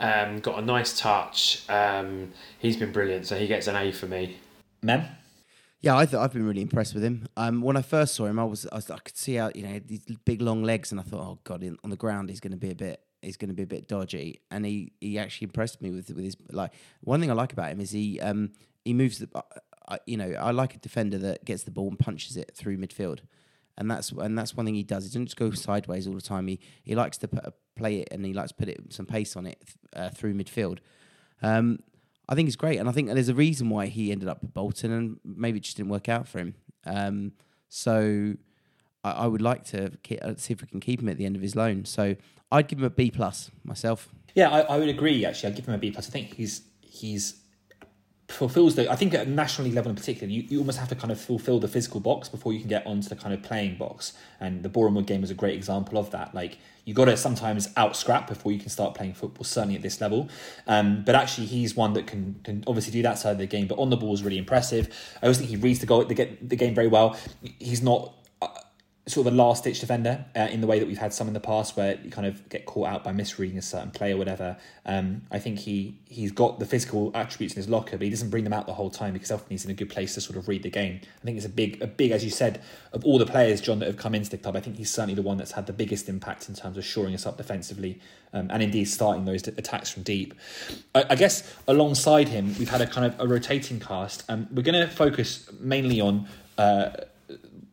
um, got a nice touch. Um, he's been brilliant, so he gets an A for me. Mem. Yeah, I th- I've been really impressed with him. Um, when I first saw him, I was, I was I could see out you know these big long legs, and I thought, oh god, in, on the ground he's going to be a bit he's going to be a bit dodgy. And he he actually impressed me with with his like one thing I like about him is he um he moves the I, you know I like a defender that gets the ball and punches it through midfield. And that's and that's one thing he does. He doesn't just go sideways all the time. He he likes to put, play it and he likes to put it some pace on it uh, through midfield. Um, I think it's great, and I think there's a reason why he ended up at Bolton, and maybe it just didn't work out for him. Um, so I, would like to uh, see if we can keep him at the end of his loan. So I'd give him a B plus myself. Yeah, I, I would agree. Actually, I'd give him a B plus. I think he's he's fulfills the. I think at national level in particular, you, you almost have to kind of fulfill the physical box before you can get onto the kind of playing box. And the Boreham Wood game was a great example of that. Like you got to sometimes out scrap before you can start playing football. Certainly at this level, um, but actually he's one that can can obviously do that side of the game. But on the ball is really impressive. I always think he reads the goal the, the game very well. He's not sort of a last ditch defender uh, in the way that we've had some in the past where you kind of get caught out by misreading a certain play or whatever. Um, I think he he's got the physical attributes in his locker, but he doesn't bring them out the whole time because often he's in a good place to sort of read the game. I think it's a big a big as you said of all the players John that have come into the club. I think he's certainly the one that's had the biggest impact in terms of shoring us up defensively um, and indeed starting those attacks from deep. I, I, guess alongside him we've had a kind of a rotating cast. Um, we're going to focus mainly on. Uh,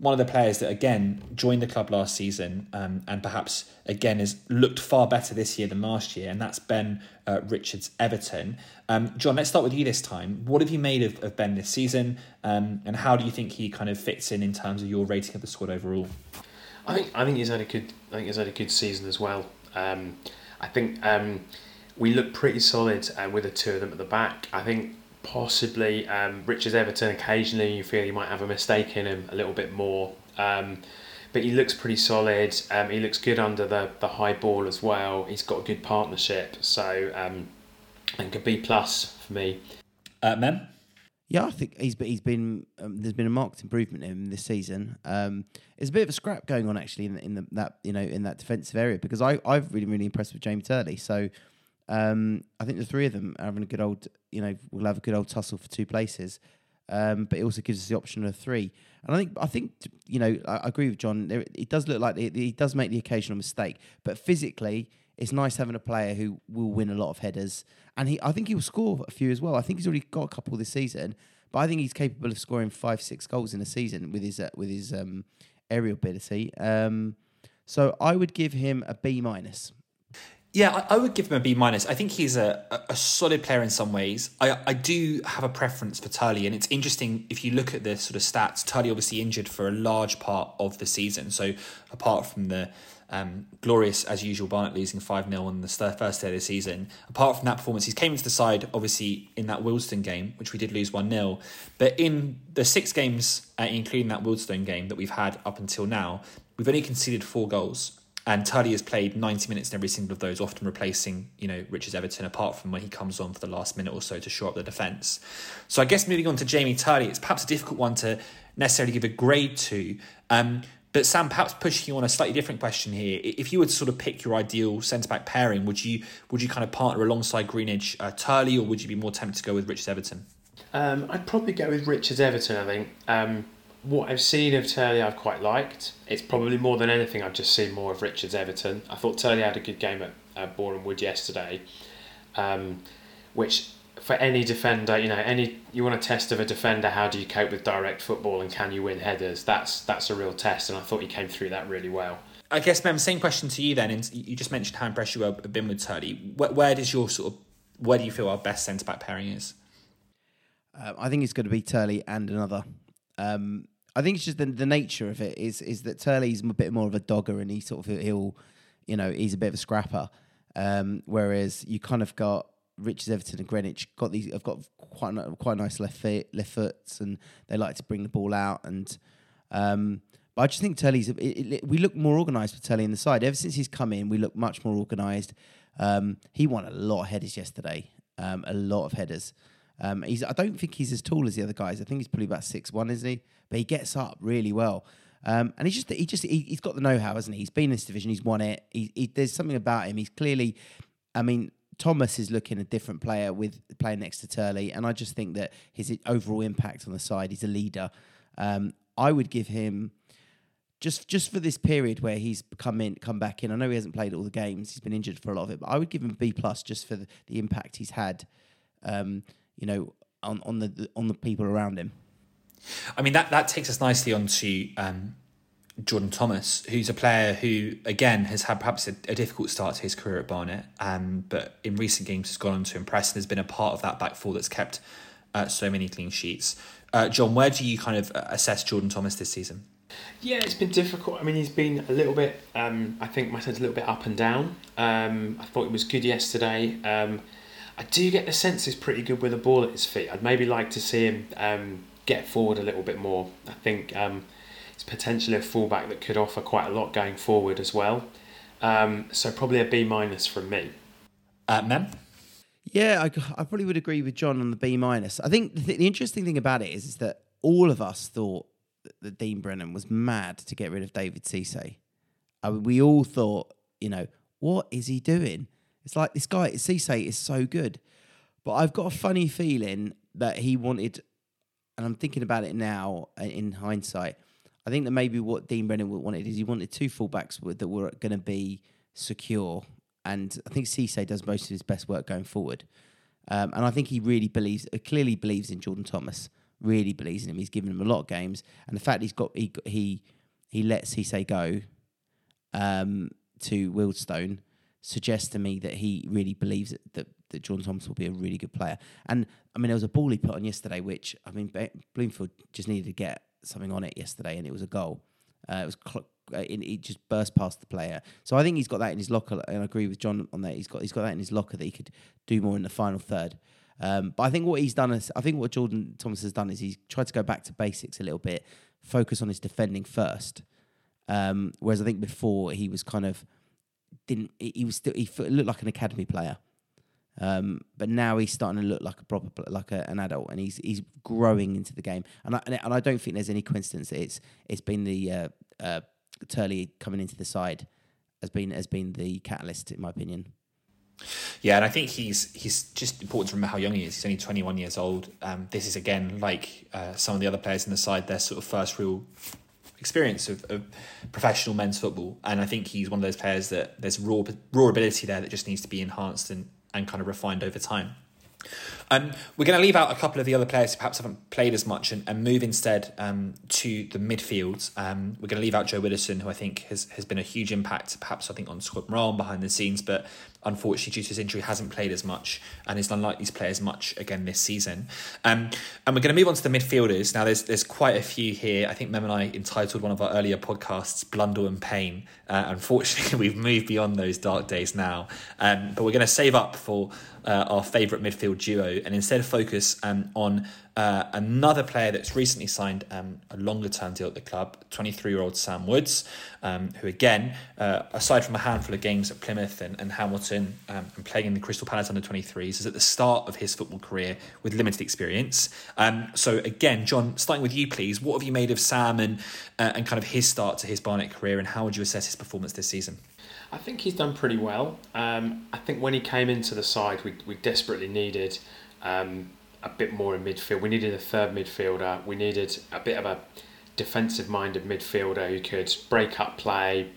one of the players that again joined the club last season um, and perhaps again has looked far better this year than last year, and that's Ben uh, Richards Everton. Um, John, let's start with you this time. What have you made of, of Ben this season, um, and how do you think he kind of fits in in terms of your rating of the squad overall? I think I think he's had a good I think he's had a good season as well. Um, I think um, we look pretty solid uh, with the two of them at the back. I think possibly um, Richards Everton occasionally you feel you might have a mistake in him a little bit more um, but he looks pretty solid um, he looks good under the, the high ball as well he's got a good partnership so um, I think a B plus for me uh, Mem? Yeah, I think he's he's been um, there's been a marked improvement in him this season. Um, there's a bit of a scrap going on actually in, the, in the, that you know in that defensive area because I I've really really impressed with Jamie Turley. So um, I think the three of them are having a good old, you know, we'll have a good old tussle for two places. Um, but it also gives us the option of three. And I think, I think, you know, I, I agree with John. There, it does look like he does make the occasional mistake, but physically, it's nice having a player who will win a lot of headers. And he, I think he will score a few as well. I think he's already got a couple this season, but I think he's capable of scoring five, six goals in a season with his uh, with his um, aerial ability. Um, so I would give him a B minus. Yeah, I, I, would give him a B minus. I think he's a, a, solid player in some ways. I, I do have a preference for Turley, and it's interesting if you look at the sort of stats. Turley obviously injured for a large part of the season, so apart from the um, glorious as usual Barnet losing 5 0 on the first day of the season. Apart from that performance, he's came into the side obviously in that Wealdstone game, which we did lose 1 0. But in the six games, uh, including that Wealdstone game that we've had up until now, we've only conceded four goals and Turley has played 90 minutes in every single of those, often replacing, you know, Richards Everton, apart from when he comes on for the last minute or so to shore up the defence. So I guess moving on to Jamie Turley, it's perhaps a difficult one to necessarily give a grade to. Um, but Sam, perhaps pushing you on a slightly different question here. If you were to sort of pick your ideal centre back pairing, would you would you kind of partner alongside Greenidge uh, Turley, or would you be more tempted to go with Richards Everton? Um, I'd probably go with Richards Everton. I think. Um, what I've seen of Turley, I've quite liked. It's probably more than anything, I've just seen more of Richards Everton. I thought Turley had a good game at uh, Boreham Wood yesterday, um, which for any defender, you know, any you want a test of a defender, how do you cope with direct football and can you win headers? That's that's a real test, and I thought he came through that really well. I guess, Mem, same question to you then. And you just mentioned how impressed you have been with Turley. Where, where, does your sort of where do you feel our best centre back pairing is? Uh, I think it's going to be Turley and another. Um, I think it's just the, the nature of it is is that Turley's a bit more of a dogger and he sort of he'll, you know, he's a bit of a scrapper. Um, whereas you kind of got Richards Everton and Greenidge got these have got quite quite nice left foot left foots and they like to bring the ball out and um, but I just think Turley's it, it, we look more organised for Turley in the side ever since he's come in we look much more organised. Um, he won a lot of headers yesterday, um, a lot of headers. Um, he's I don't think he's as tall as the other guys. I think he's probably about six one, isn't he? But he gets up really well. Um, and he's just he just he, has got the know-how, hasn't he? He's been in this division, he's won it. He, he, there's something about him. He's clearly, I mean, Thomas is looking a different player with playing next to Turley, and I just think that his overall impact on the side, he's a leader. Um, I would give him just just for this period where he's come in, come back in. I know he hasn't played all the games; he's been injured for a lot of it, but I would give him B plus just for the, the impact he's had. Um, you know, on on the on the people around him. I mean that that takes us nicely onto um, Jordan Thomas, who's a player who again has had perhaps a, a difficult start to his career at Barnet, um, but in recent games has gone on to impress and has been a part of that back four that's kept uh, so many clean sheets. Uh, John, where do you kind of uh, assess Jordan Thomas this season? Yeah, it's been difficult. I mean, he's been a little bit. Um, I think my sense a little bit up and down. Um, I thought he was good yesterday. Um, I do get the sense he's pretty good with a ball at his feet. I'd maybe like to see him um, get forward a little bit more. I think um, he's potentially a fullback that could offer quite a lot going forward as well. Um, so probably a B minus from me. Uh, Mem? Yeah, I, I probably would agree with John on the B minus. I think the, the interesting thing about it is, is that all of us thought that Dean Brennan was mad to get rid of David Cisse. I mean, we all thought, you know, what is he doing? It's like this guy, Cisse, is so good. But I've got a funny feeling that he wanted, and I'm thinking about it now uh, in hindsight. I think that maybe what Dean Brennan wanted is he wanted two fullbacks that were going to be secure. And I think Cisse does most of his best work going forward. Um, and I think he really believes, uh, clearly believes in Jordan Thomas really believes in him. He's given him a lot of games, and the fact he's got he he he lets Cisse go um, to Wealdstone suggests to me that he really believes that, that John Thomas will be a really good player. And I mean, there was a ball he put on yesterday, which I mean, Bloomfield just needed to get something on it yesterday, and it was a goal. Uh, it was cl- uh, it just burst past the player. So I think he's got that in his locker, and I agree with John on that. He's got he's got that in his locker that he could do more in the final third. Um, but I think what he's done is, I think what Jordan Thomas has done is he's tried to go back to basics a little bit, focus on his defending first. Um, whereas I think before he was kind of didn't he was still he looked like an academy player. Um, but now he's starting to look like a proper like a, an adult, and he's he's growing into the game. And I, and I don't think there's any coincidence that it's it's been the uh, uh, Turley coming into the side has been has been the catalyst, in my opinion. Yeah, and I think he's he's just important to remember how young he is. He's only 21 years old. Um, this is again like uh, some of the other players in the side, their sort of first real experience of, of, professional men's football. And I think he's one of those players that there's raw raw ability there that just needs to be enhanced and, and kind of refined over time. Um, we're going to leave out a couple of the other players who perhaps haven't played as much and, and move instead um, to the midfield. Um, we're going to leave out Joe Widdowson, who I think has, has been a huge impact, perhaps I think on squad morale behind the scenes, but unfortunately due to his injury hasn't played as much and is unlikely to play as much again this season. Um, and we're going to move on to the midfielders. Now there's there's quite a few here. I think Mem and I entitled one of our earlier podcasts "Brundle and Pain." Uh, unfortunately, we've moved beyond those dark days now, um, but we're going to save up for uh, our favourite midfield duo and instead focus um, on uh, another player that's recently signed um, a longer term deal at the club, 23 year old Sam Woods, um, who, again, uh, aside from a handful of games at Plymouth and, and Hamilton um, and playing in the Crystal Palace under 23s, is at the start of his football career with limited experience. Um, so, again, John, starting with you, please, what have you made of Sam and, uh, and kind of his start to his Barnet career, and how would you assess his performance this season? I think he's done pretty well. Um, I think when he came into the side, we, we desperately needed um, a bit more in midfield. We needed a third midfielder. We needed a bit of a defensive minded midfielder who could break up play,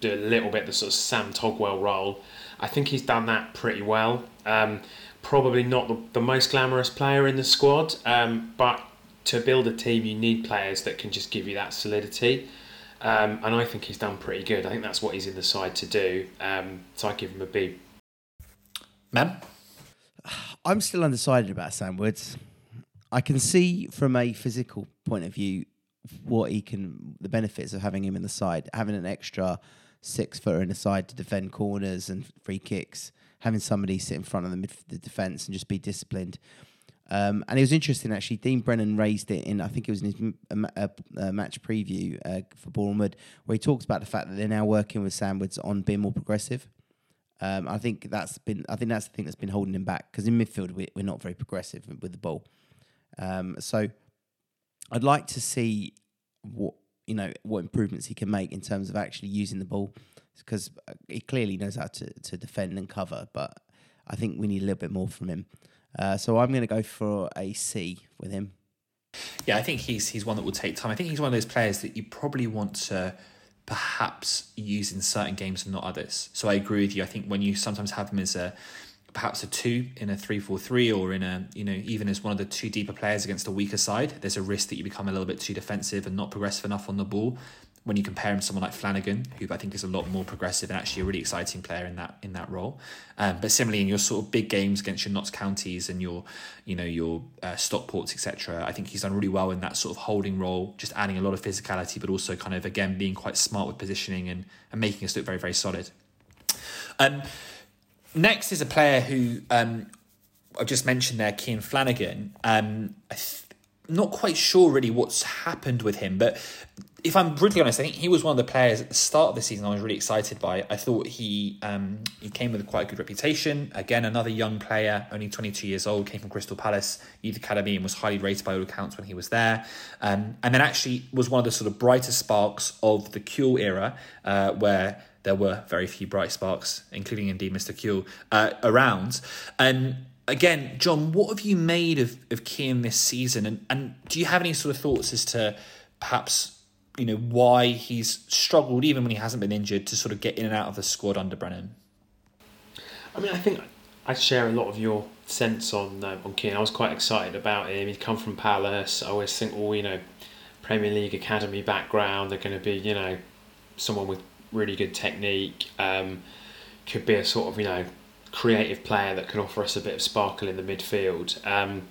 do a little bit the sort of Sam Togwell role. I think he's done that pretty well. Um, probably not the, the, most glamorous player in the squad, um, but to build a team, you need players that can just give you that solidity. Um, and I think he's done pretty good. I think that's what he's in the side to do. Um, so I give him a B. Man? I'm still undecided about Sam Woods. I can see from a physical point of view what he can, the benefits of having him in the side, having an extra six footer in the side to defend corners and free kicks, having somebody sit in front of the, mid, the defence and just be disciplined. Um, and it was interesting actually. Dean Brennan raised it in, I think it was in his match preview uh, for Bournemouth, where he talks about the fact that they're now working with Sam Woods on being more progressive. Um, I think that's been I think that's the thing that's been holding him back because in midfield we, we're not very progressive with the ball. Um, so I'd like to see what you know what improvements he can make in terms of actually using the ball because he clearly knows how to, to defend and cover, but I think we need a little bit more from him. Uh, so I'm going to go for a C with him. Yeah, I think he's he's one that will take time. I think he's one of those players that you probably want to perhaps use in certain games and not others. So I agree with you. I think when you sometimes have him as a perhaps a two in a three four three or in a you know even as one of the two deeper players against a weaker side, there's a risk that you become a little bit too defensive and not progressive enough on the ball when you compare him to someone like Flanagan, who I think is a lot more progressive and actually a really exciting player in that in that role. Um, but similarly, in your sort of big games against your Notts counties and your you know your uh, Stockports etc., I think he's done really well in that sort of holding role, just adding a lot of physicality, but also kind of again being quite smart with positioning and, and making us look very very solid. Um, next is a player who um, I've just mentioned there, Cian Flanagan. Um, I th- not quite sure really what's happened with him, but if I'm brutally honest, I think he was one of the players at the start of the season I was really excited by. I thought he um, he came with quite a good reputation. Again, another young player, only 22 years old, came from Crystal Palace Youth Academy and was highly rated by all accounts when he was there. Um, and then actually was one of the sort of brighter sparks of the Kewell era, uh, where there were very few bright sparks, including indeed Mr. Kewell, uh, around. And again, John, what have you made of, of Cian this season? And, and do you have any sort of thoughts as to perhaps, you know, why he's struggled, even when he hasn't been injured, to sort of get in and out of the squad under Brennan? I mean, I think I share a lot of your sense on uh, on Cian. I was quite excited about him. He'd come from Palace. I always think, oh, you know, Premier League academy background. They're going to be, you know, someone with really good technique. Um, could be a sort of, you know, creative player that can offer us a bit of sparkle in the midfield. Um,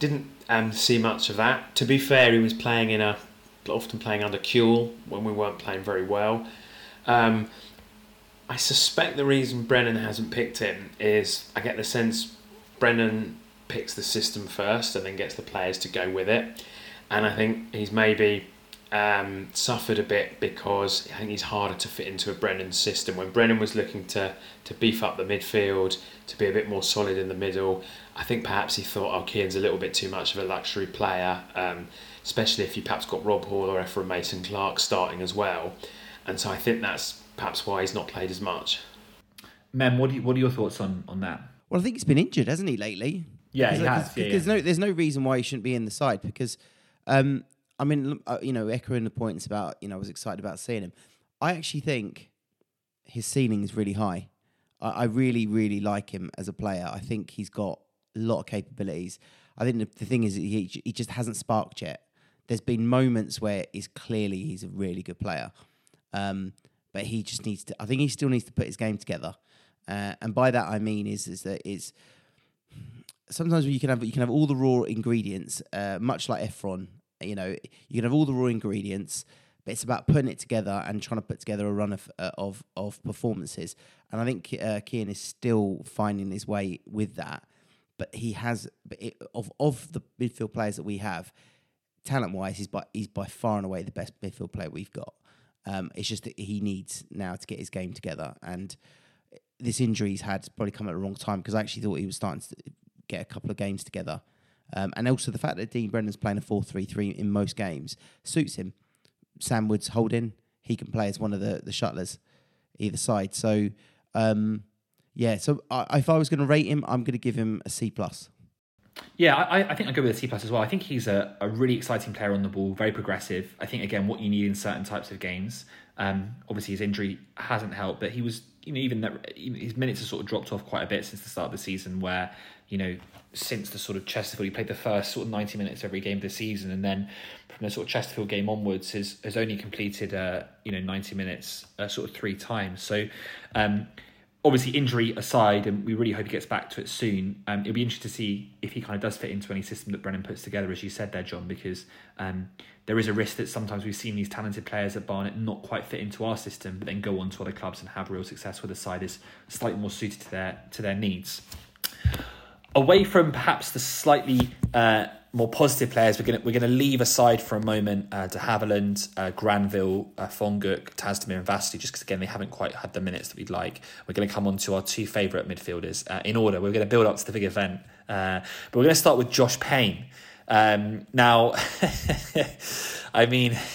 didn't um, see much of that. To be fair, he was playing in a often playing under Kewell when we weren't playing very well. Um, I suspect the reason Brennan hasn't picked him is I get the sense Brennan picks the system first and then gets the players to go with it, and I think he's maybe um, suffered a bit because I think he's harder to fit into a Brennan system. When Brennan was looking to, to beef up the midfield, to be a bit more solid in the middle, I think perhaps he thought, oh, Cian's a little bit too much of a luxury player, um, especially if you perhaps got Rob Hall or Ephron Mason Clark starting as well. And so I think that's perhaps why he's not played as much. Mem, what, do you, what are your thoughts on, on that? Well, I think he's been injured, hasn't he, lately? Yeah, because, he has. Because, yeah, because yeah. no, there's no reason why he shouldn't be in the side because um, I mean, uh, you know, echoing the points about, you know, I was excited about seeing him. I actually think his ceiling is really high. I, I really, really like him as a player. I think he's got a lot of capabilities. I think the, the thing is, he, he just hasn't sparked yet. There's been moments where he's clearly he's a really good player, um, but he just needs to. I think he still needs to put his game together, uh, and by that I mean is is that is sometimes you can have you can have all the raw ingredients, uh, much like Ephron you know, you can have all the raw ingredients, but it's about putting it together and trying to put together a run of uh, of of performances. And I think uh, is still finding his way with that. But he has of of the midfield players that we have, talent wise, he's by he's by far and away the best midfield player we've got. Um, it's just that he needs now to get his game together, and this injury he's had probably come at the wrong time because I actually thought he was starting to get a couple of games together. Um, and also the fact that Dean Brennan's playing a 4 3 3 in most games suits him. Sam Wood's holding, he can play as one of the, the shuttlers either side. So, um, yeah, so I, if I was going to rate him, I'm going to give him a C. plus. Yeah, I, I think I go with a C plus as well. I think he's a, a really exciting player on the ball, very progressive. I think again what you need in certain types of games. Um, obviously his injury hasn't helped, but he was you know even that his minutes have sort of dropped off quite a bit since the start of the season, where you know since the sort of Chesterfield, he played the first sort of ninety minutes every game this season, and then from the sort of Chesterfield game onwards, has has only completed uh, you know ninety minutes uh, sort of three times. So. Um, obviously injury aside, and we really hope he gets back to it soon. Um, it'll be interesting to see if he kind of does fit into any system that Brennan puts together, as you said there, John, because um, there is a risk that sometimes we've seen these talented players at Barnet not quite fit into our system, but then go on to other clubs and have real success where the side is slightly more suited to their to their needs. Away from perhaps the slightly uh, more positive players, we're going we're to leave aside for a moment uh, De Havilland, uh, Granville, uh, Füllkrug, Tasdemir, and Vasti, just because again they haven't quite had the minutes that we'd like. We're going to come on to our two favourite midfielders uh, in order. We're going to build up to the big event, uh, but we're going to start with Josh Payne. Um, now, I mean.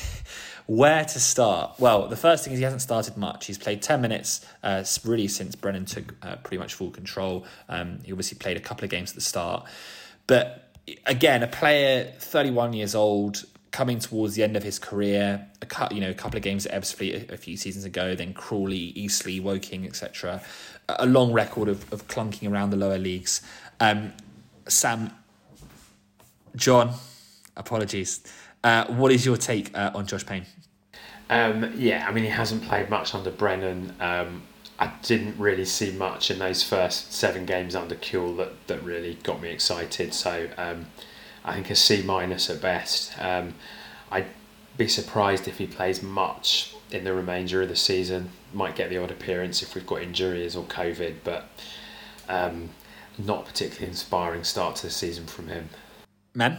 Where to start? Well, the first thing is he hasn't started much. He's played 10 minutes uh, really since Brennan took uh, pretty much full control. Um, he obviously played a couple of games at the start. But again, a player 31 years old, coming towards the end of his career, a cut, you know, a couple of games at Ebbsfleet a, a few seasons ago, then Crawley, Eastleigh, Woking, etc. A long record of, of clunking around the lower leagues. Um, Sam, John, apologies. Uh, what is your take uh, on Josh Payne? Um, yeah, I mean, he hasn't played much under Brennan. Um, I didn't really see much in those first seven games under Kewell that, that really got me excited. So um, I think a C minus at best. Um, I'd be surprised if he plays much in the remainder of the season. Might get the odd appearance if we've got injuries or COVID, but um, not particularly inspiring start to the season from him. Man,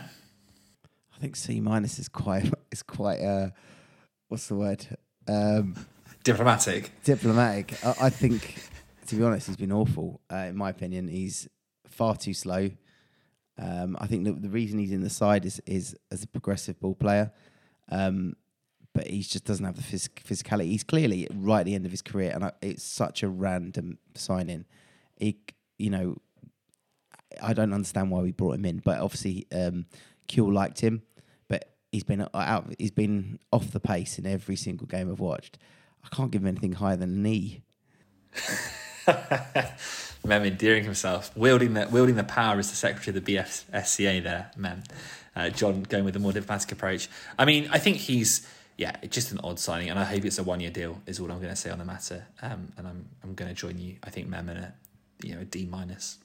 I think C minus is quite is quite uh, what's the word? Um, diplomatic. Diplomatic. I, I, think, to be honest, he's been awful. Uh, in my opinion, he's far too slow. Um, I think the, the reason he's in the side is is as a progressive ball player, um, but he just doesn't have the phys- physicality. He's clearly right at the end of his career, and I, it's such a random signing. He, you know, I don't understand why we brought him in, but obviously, um, Kewell liked him he's been out. He's been off the pace in every single game I've watched. I can't give him anything higher than a knee. Mem endearing himself, wielding the wielding the power as the secretary of the BFSCA. There, Mem. Uh, John going with a more diplomatic approach. I mean, I think he's yeah, just an odd signing, and I hope it's a one year deal. Is all I'm going to say on the matter. Um, and I'm I'm going to join you. I think Mem in a you know a D minus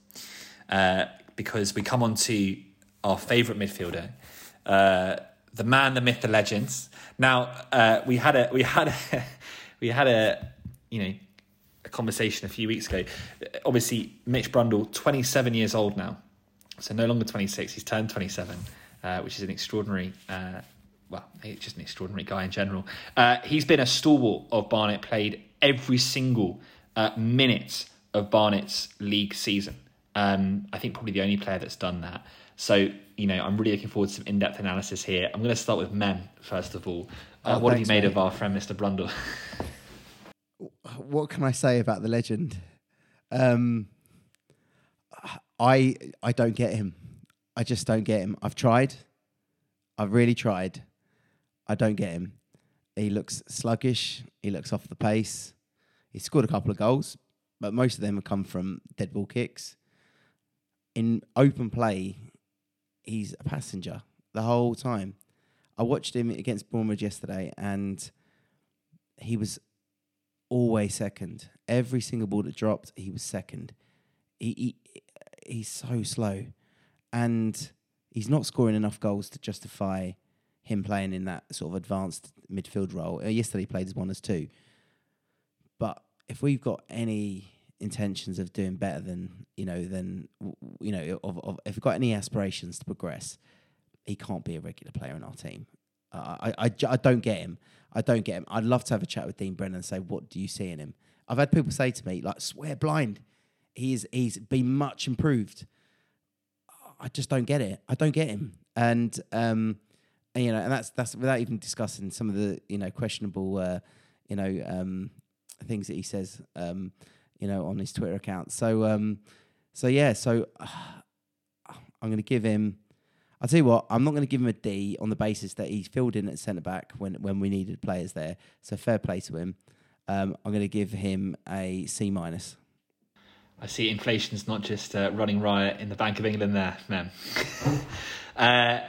uh, because we come on to our favourite midfielder. Uh, the man, the myth, the legends. Now uh, we had a we had a, we had a you know a conversation a few weeks ago. Obviously, Mitch Brundle, twenty seven years old now, so no longer twenty six. He's turned twenty seven, uh, which is an extraordinary. Uh, well, he's just an extraordinary guy in general. Uh, he's been a stalwart of Barnet, played every single uh, minute of Barnet's league season. Um, I think probably the only player that's done that. So, you know, I'm really looking forward to some in depth analysis here. I'm going to start with Mem, first of all. Uh, oh, what thanks, have you made mate. of our friend, Mr. Brundle? what can I say about the legend? Um, I I don't get him. I just don't get him. I've tried. I've really tried. I don't get him. He looks sluggish. He looks off the pace. He scored a couple of goals, but most of them have come from dead ball kicks. In open play, he's a passenger the whole time. I watched him against Boreham Wood yesterday, and he was always second. Every single ball that dropped, he was second. He, he he's so slow, and he's not scoring enough goals to justify him playing in that sort of advanced midfield role. Uh, yesterday he played as one as two, but if we've got any intentions of doing better than you know than you know of, of if we've got any aspirations to progress, he can't be a regular player in our team. I, I, I don't get him. I don't get him. I'd love to have a chat with Dean Brennan and say, what do you see in him? I've had people say to me, like, swear blind, he's he's been much improved. I just don't get it. I don't get him, and um, and, you know, and that's that's without even discussing some of the you know questionable, uh, you know, um, things that he says. Um, you know, on his Twitter account. So, um, so yeah, so uh, I'm going to give him. I'll tell you what, I'm not going to give him a D on the basis that he's filled in at centre back when when we needed players there. So fair play to him. Um, I'm going to give him a C minus. I see inflation's not just uh, running riot in the Bank of England there, man. uh,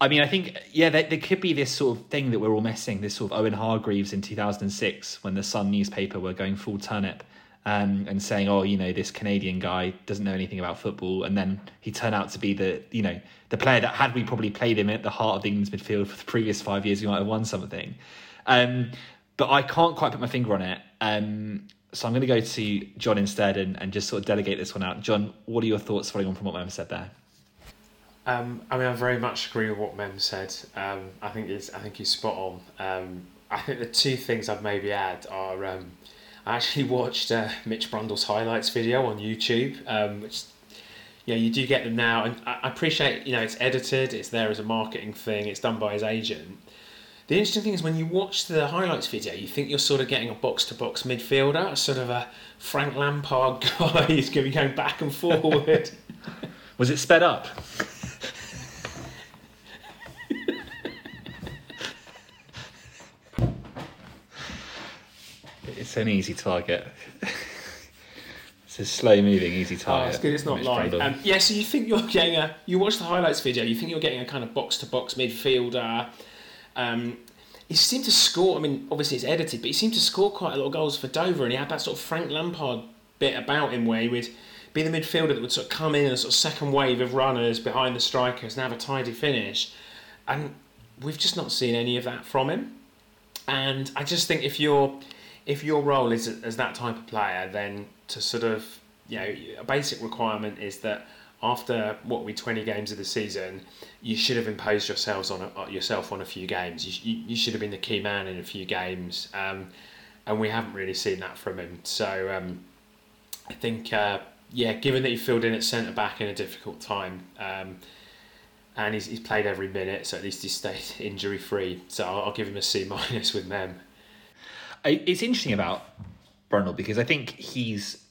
I mean, I think, yeah, there, there, could be this sort of thing that we're all missing, this sort of Owen Hargreaves in 2006 when the Sun newspaper were going full turnip um, and saying, "Oh, you know, this Canadian guy doesn't know anything about football," and then he turned out to be the, you know, the player that had we probably played him at the heart of England's midfield for the previous five years, we might have won something. Um, but I can't quite put my finger on it. Um, so I'm going to go to John instead and, and just sort of delegate this one out. John, what are your thoughts following on from what Mem said there? Um, I mean, I very much agree with what Mem said. Um, I think it's, I think he's spot on. Um, I think the two things I'd maybe add are um, I actually watched uh, Mitch Brundle's highlights video on YouTube, um, which yeah, you do get them now, and I appreciate you know it's edited, it's there as a marketing thing, it's done by his agent. The interesting thing is when you watch the highlights video, you think you're sort of getting a box to box midfielder, sort of a Frank Lampard guy who's going to be going back and forward. Was it sped up? It's an easy target. it's a slow moving, easy Oh, target. it's good. It's not live. Um, yeah, so you think you're getting a. You watch the highlights video. You think you're getting a kind of box to box midfielder. Um, he seemed to score. I mean, obviously it's edited, but he seemed to score quite a lot of goals for Dover, and he had that sort of Frank Lampard bit about him where he would be the midfielder that would sort of come in a sort of second wave of runners behind the strikers and have a tidy finish. And we've just not seen any of that from him. And I just think if you're if your role is as that type of player, then to sort of you know a basic requirement is that after what we twenty games of the season, you should have imposed yourselves on a, yourself on a few games. You, you, you should have been the key man in a few games, um, and we haven't really seen that from him. So um, I think uh, yeah, given that he filled in at centre back in a difficult time. Um, and he's, he's played every minute, so at least he stayed injury free. So I'll, I'll give him a C minus with them. It's interesting about Brundle because I think he's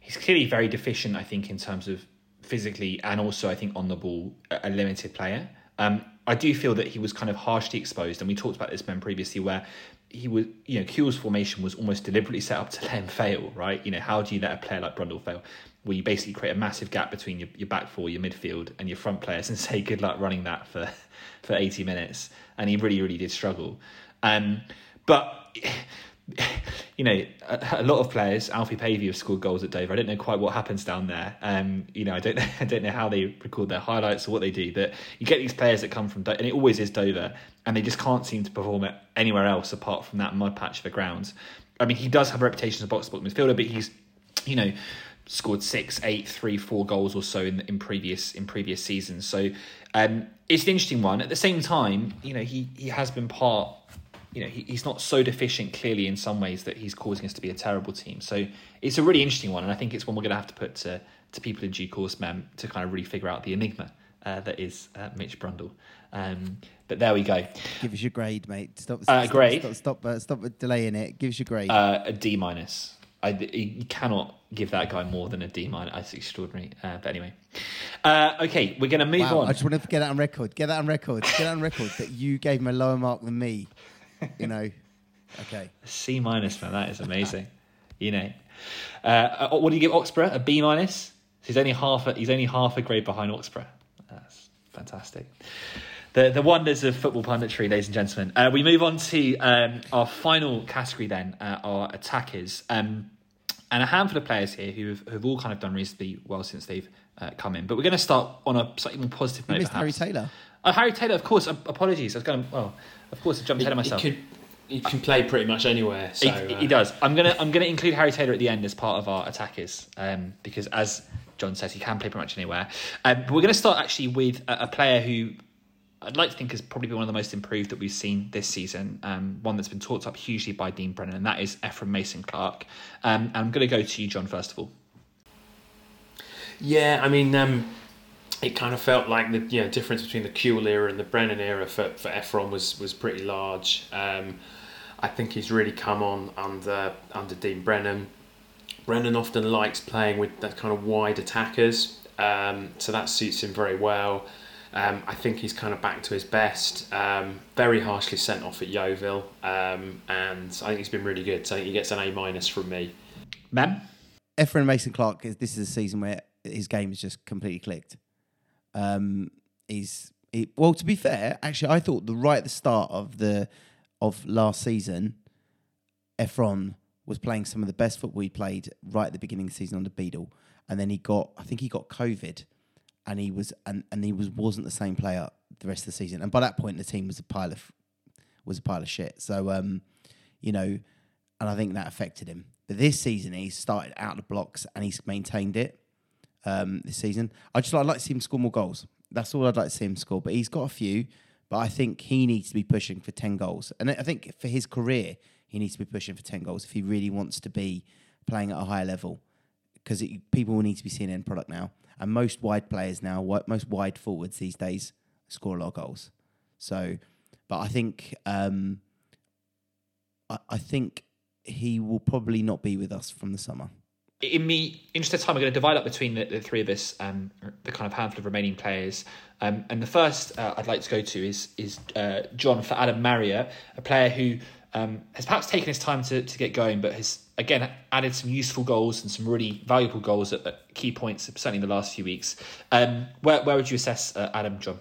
he's clearly very deficient. I think in terms of physically and also I think on the ball a limited player. Um, I do feel that he was kind of harshly exposed, and we talked about this man previously, where he was, you know, Kewell's formation was almost deliberately set up to let him fail, right? You know, how do you let a player like Brundle fail? Where you basically create a massive gap between your, your back four, your midfield, and your front players, and say good luck running that for for eighty minutes. And he really, really did struggle. Um, but you know, a, a lot of players, Alfie Pavey, have scored goals at Dover. I don't know quite what happens down there. Um, you know, I don't, I don't know how they record their highlights or what they do. But you get these players that come from, Do- and it always is Dover, and they just can't seem to perform it anywhere else apart from that mud patch of the ground. I mean, he does have a reputation as a box box midfielder, but he's, you know, scored six, eight, three, four goals or so in in previous in previous seasons. So um, it's an interesting one. At the same time, you know, he he has been part. You know, he, he's not so deficient clearly in some ways that he's causing us to be a terrible team. So it's a really interesting one, and I think it's one we're going to have to put to to people in due course, mem, to kind of really figure out the enigma uh, that is uh, Mitch Brundle. Um, but there we go. Give us your grade, mate. Stop. Uh, grade? Stop. Stop, uh, stop delaying it. Give us your grade. Uh, a D minus. I you cannot give that guy more than a D minus. That's extraordinary. Uh, but anyway, uh, okay, we're going to move wow, on. I just want to get that on record. Get that on record. Get that on record that you gave him a lower mark than me. You know. Okay. C minus, man. That is amazing. you know, uh, what do you give Oxborough? A B minus. He's only half. A, he's only half a grade behind Oxborough. That's fantastic. The the wonders of football punditry, ladies and gentlemen. Uh, we move on to um, our final category then, uh, our attackers. Um, and a handful of players here who have, who've all kind of done reasonably well since they've uh, come in. But we're going to start on a slightly more positive You note. missed Harry. Taylor. Oh, Harry Taylor, of course. Apologies. I was going to. Well, of course, I jumped ahead of myself. He, could, he can play pretty much anywhere. So he, uh, he does. I'm gonna I'm gonna include Harry Taylor at the end as part of our attackers, um, because as John says, he can play pretty much anywhere. Um, but we're gonna start actually with a, a player who I'd like to think has probably been one of the most improved that we've seen this season. Um, one that's been talked up hugely by Dean Brennan, and that is Ephron Mason Clark. Um, and I'm gonna go to you, John, first of all. Yeah, I mean, um, it kind of felt like the you know, difference between the Kewell era and the Brennan era for, for Ephron was was pretty large. Um, I think he's really come on under under Dean Brennan. Brennan often likes playing with that kind of wide attackers, um, so that suits him very well. Um, I think he's kind of back to his best. Um, very harshly sent off at Yeovil, um, and I think he's been really good. So I think he gets an A minus from me. Mem? Ephron Mason Clark is this is a season where his game has just completely clicked. Um, he's he, well. To be fair, actually, I thought the right at the start of the of last season, Ephron was playing some of the best football he played right at the beginning of the season under Beadle, and then he got I think he got COVID, and he was and, and he was wasn't the same player the rest of the season. And by that point, the team was a pile of was a pile of shit. So um, you know, and I think that affected him. But this season, he started out the blocks and he's maintained it. Um, this season. I just I'd like to see him score more goals. That's all I'd like to see him score. But he's got a few. But I think he needs to be pushing for ten goals, and I think for his career, he needs to be pushing for ten goals if he really wants to be playing at a higher level. Because people will need to be seeing end product now, and most wide players now, most wide forwards these days, score a lot of goals. So, but I think um, I, I think he will probably not be with us from the summer in me interest of time, I'm going to divide up between the, the three of us, um, the kind of handful of remaining players. Um, and the first uh, I'd like to go to is is uh, John for Adam Marriott, a player who um, has perhaps taken his time to, to get going, but has again added some useful goals and some really valuable goals at, at key points, certainly in the last few weeks. Um, where where would you assess uh, Adam, John?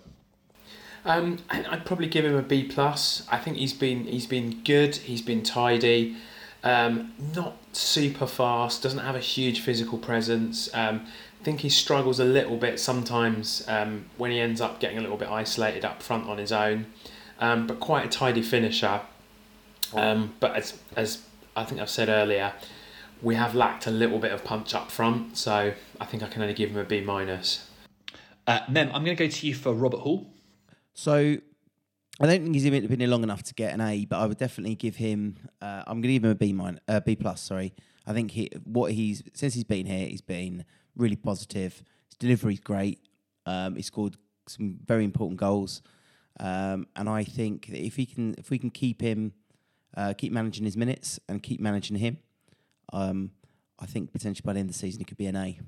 Um, I'd probably give him a B plus. I think he's been he's been good. He's been tidy. Um, not super fast, doesn't have a huge physical presence. Um, I think he struggles a little bit sometimes um, when he ends up getting a little bit isolated up front on his own, um, but quite a tidy finisher. Um, but as, as I think I've said earlier, we have lacked a little bit of punch up front, so I think I can only give him a B minus. Uh, Mem, I'm going to go to you for Robert Hall. So I don't think he's been here long enough to get an A, but I would definitely give him. Uh, I'm going to give him a B minus, uh, B plus. Sorry, I think he what he's since he's been here, he's been really positive. His delivery's great. Um, he scored some very important goals, um, and I think that if he can, if we can keep him, uh, keep managing his minutes and keep managing him, um, I think potentially by the end of the season he could be an A.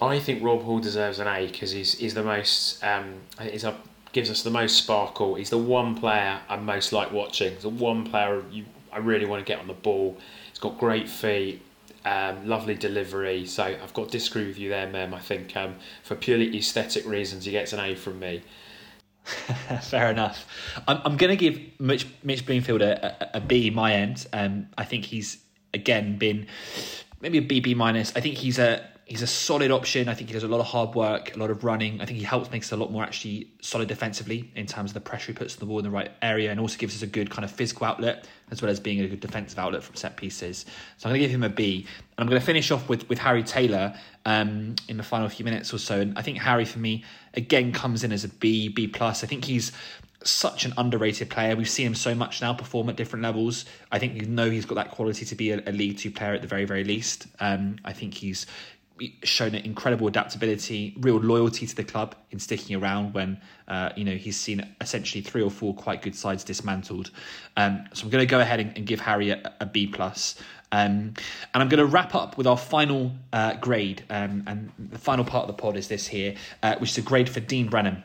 I think Rob Hall deserves an A because he's he's the most um, he's gives us the most sparkle. He's the one player I most like watching. He's the one player you, I really want to get on the ball. He's got great feet, um, lovely delivery. So I've got to disagree with you there, Mem. I think um, for purely aesthetic reasons, he gets an A from me. Fair enough. I'm, I'm going to give Mitch, Mitch Bloomfield a, a, a B my end. Um, I think he's again been maybe a B B minus. I think he's a he's a solid option. I think he does a lot of hard work, a lot of running. I think he helps make us a lot more actually solid defensively in terms of the pressure he puts on the ball in the right area, and also gives us a good kind of physical outlet as well as being a good defensive outlet from set pieces. So I'm going to give him a B, and I'm going to finish off with with Harry Taylor um, in the final few minutes or so. And I think Harry for me again comes in as a B, B plus. I think he's such an underrated player. We've seen him so much now perform at different levels. I think you know he's got that quality to be a, a League Two player at the very, very least. Um, I think he's shown an incredible adaptability, real loyalty to the club in sticking around when uh, you know he's seen essentially three or four quite good sides dismantled. Um, so I'm going to go ahead and, and give Harry a, a B plus. Um, and I'm going to wrap up with our final uh, grade, um, and the final part of the pod is this here, uh, which is a grade for Dean Brennan,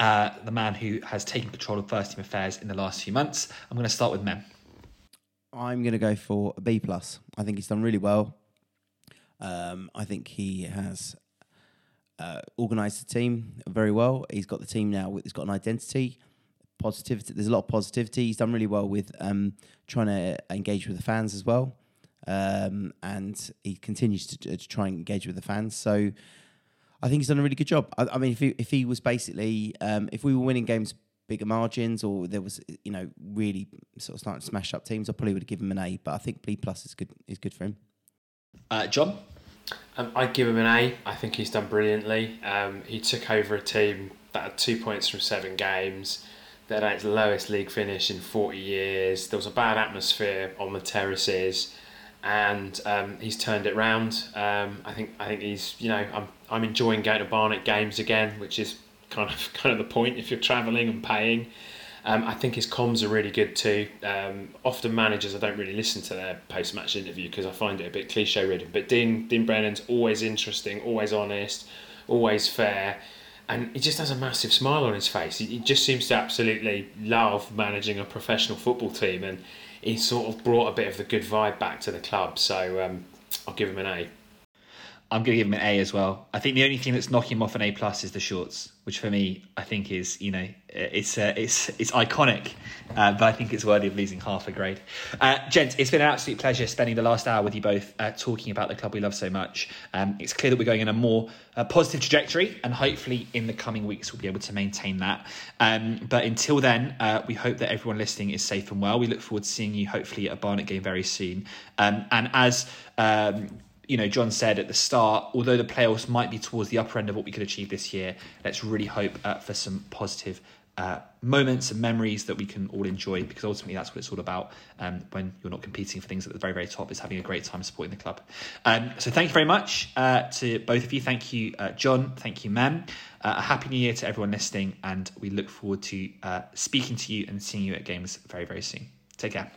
uh, the man who has taken control of first team affairs in the last few months. I'm going to start with Mem. I'm going to go for a B plus. I think he's done really well. Um, I think he has uh, organised the team very well. He's got the team now. He's got an identity, positivity. There's a lot of positivity. He's done really well with um, trying to engage with the fans as well, um, and he continues to, to, try and engage with the fans. So I think he's done a really good job. I, I mean, if he, if he was basically, um, if we were winning games bigger margins or there was you know really sort of starting to smash up teams, I probably would have given him an A. But I think B plus is good is good for him. Uh, John? Um, I'd give him an A. I think he's done brilliantly. Um, he took over a team that had two points from seven games. That had its lowest league finish in 40 years. There was a bad atmosphere on the terraces, and um, he's turned it round. Um, I think I think he's you know I'm I'm enjoying going to Barnet games again, which is kind of kind of the point if you're travelling and paying. Um, I think his comms are really good too. Um, often managers, I don't really listen to their post match interview because I find it a bit cliche ridden. But Dean Dean Brennan's always interesting, always honest, always fair, and he just has a massive smile on his face. He, he just seems to absolutely love managing a professional football team, and he sort of brought a bit of the good vibe back to the club. So um, I'll give him an A. I'm going to give him an A as well. I think the only thing that's knocking him off an A plus is the shorts, which for me I think is you know it's uh, it's it's iconic, uh, but I think it's worthy of losing half a grade. Uh, gents, it's been an absolute pleasure spending the last hour with you both uh, talking about the club we love so much. Um, it's clear that we're going in a more uh, positive trajectory, and hopefully in the coming weeks we'll be able to maintain that. Um, but until then, uh, we hope that everyone listening is safe and well. We look forward to seeing you hopefully at a Barnet game very soon. Um, and as um, you know, John said at the start, although the playoffs might be towards the upper end of what we could achieve this year, let's really hope uh, for some positive uh, moments and memories that we can all enjoy because ultimately that's what it's all about um, when you're not competing for things at the very very top is having a great time supporting the club. Um, so thank you very much uh, to both of you. Thank you uh, john. Thank you mem. Uh, a happy new year to everyone listening and we look forward to uh, speaking to you and seeing you at games very very soon. Take care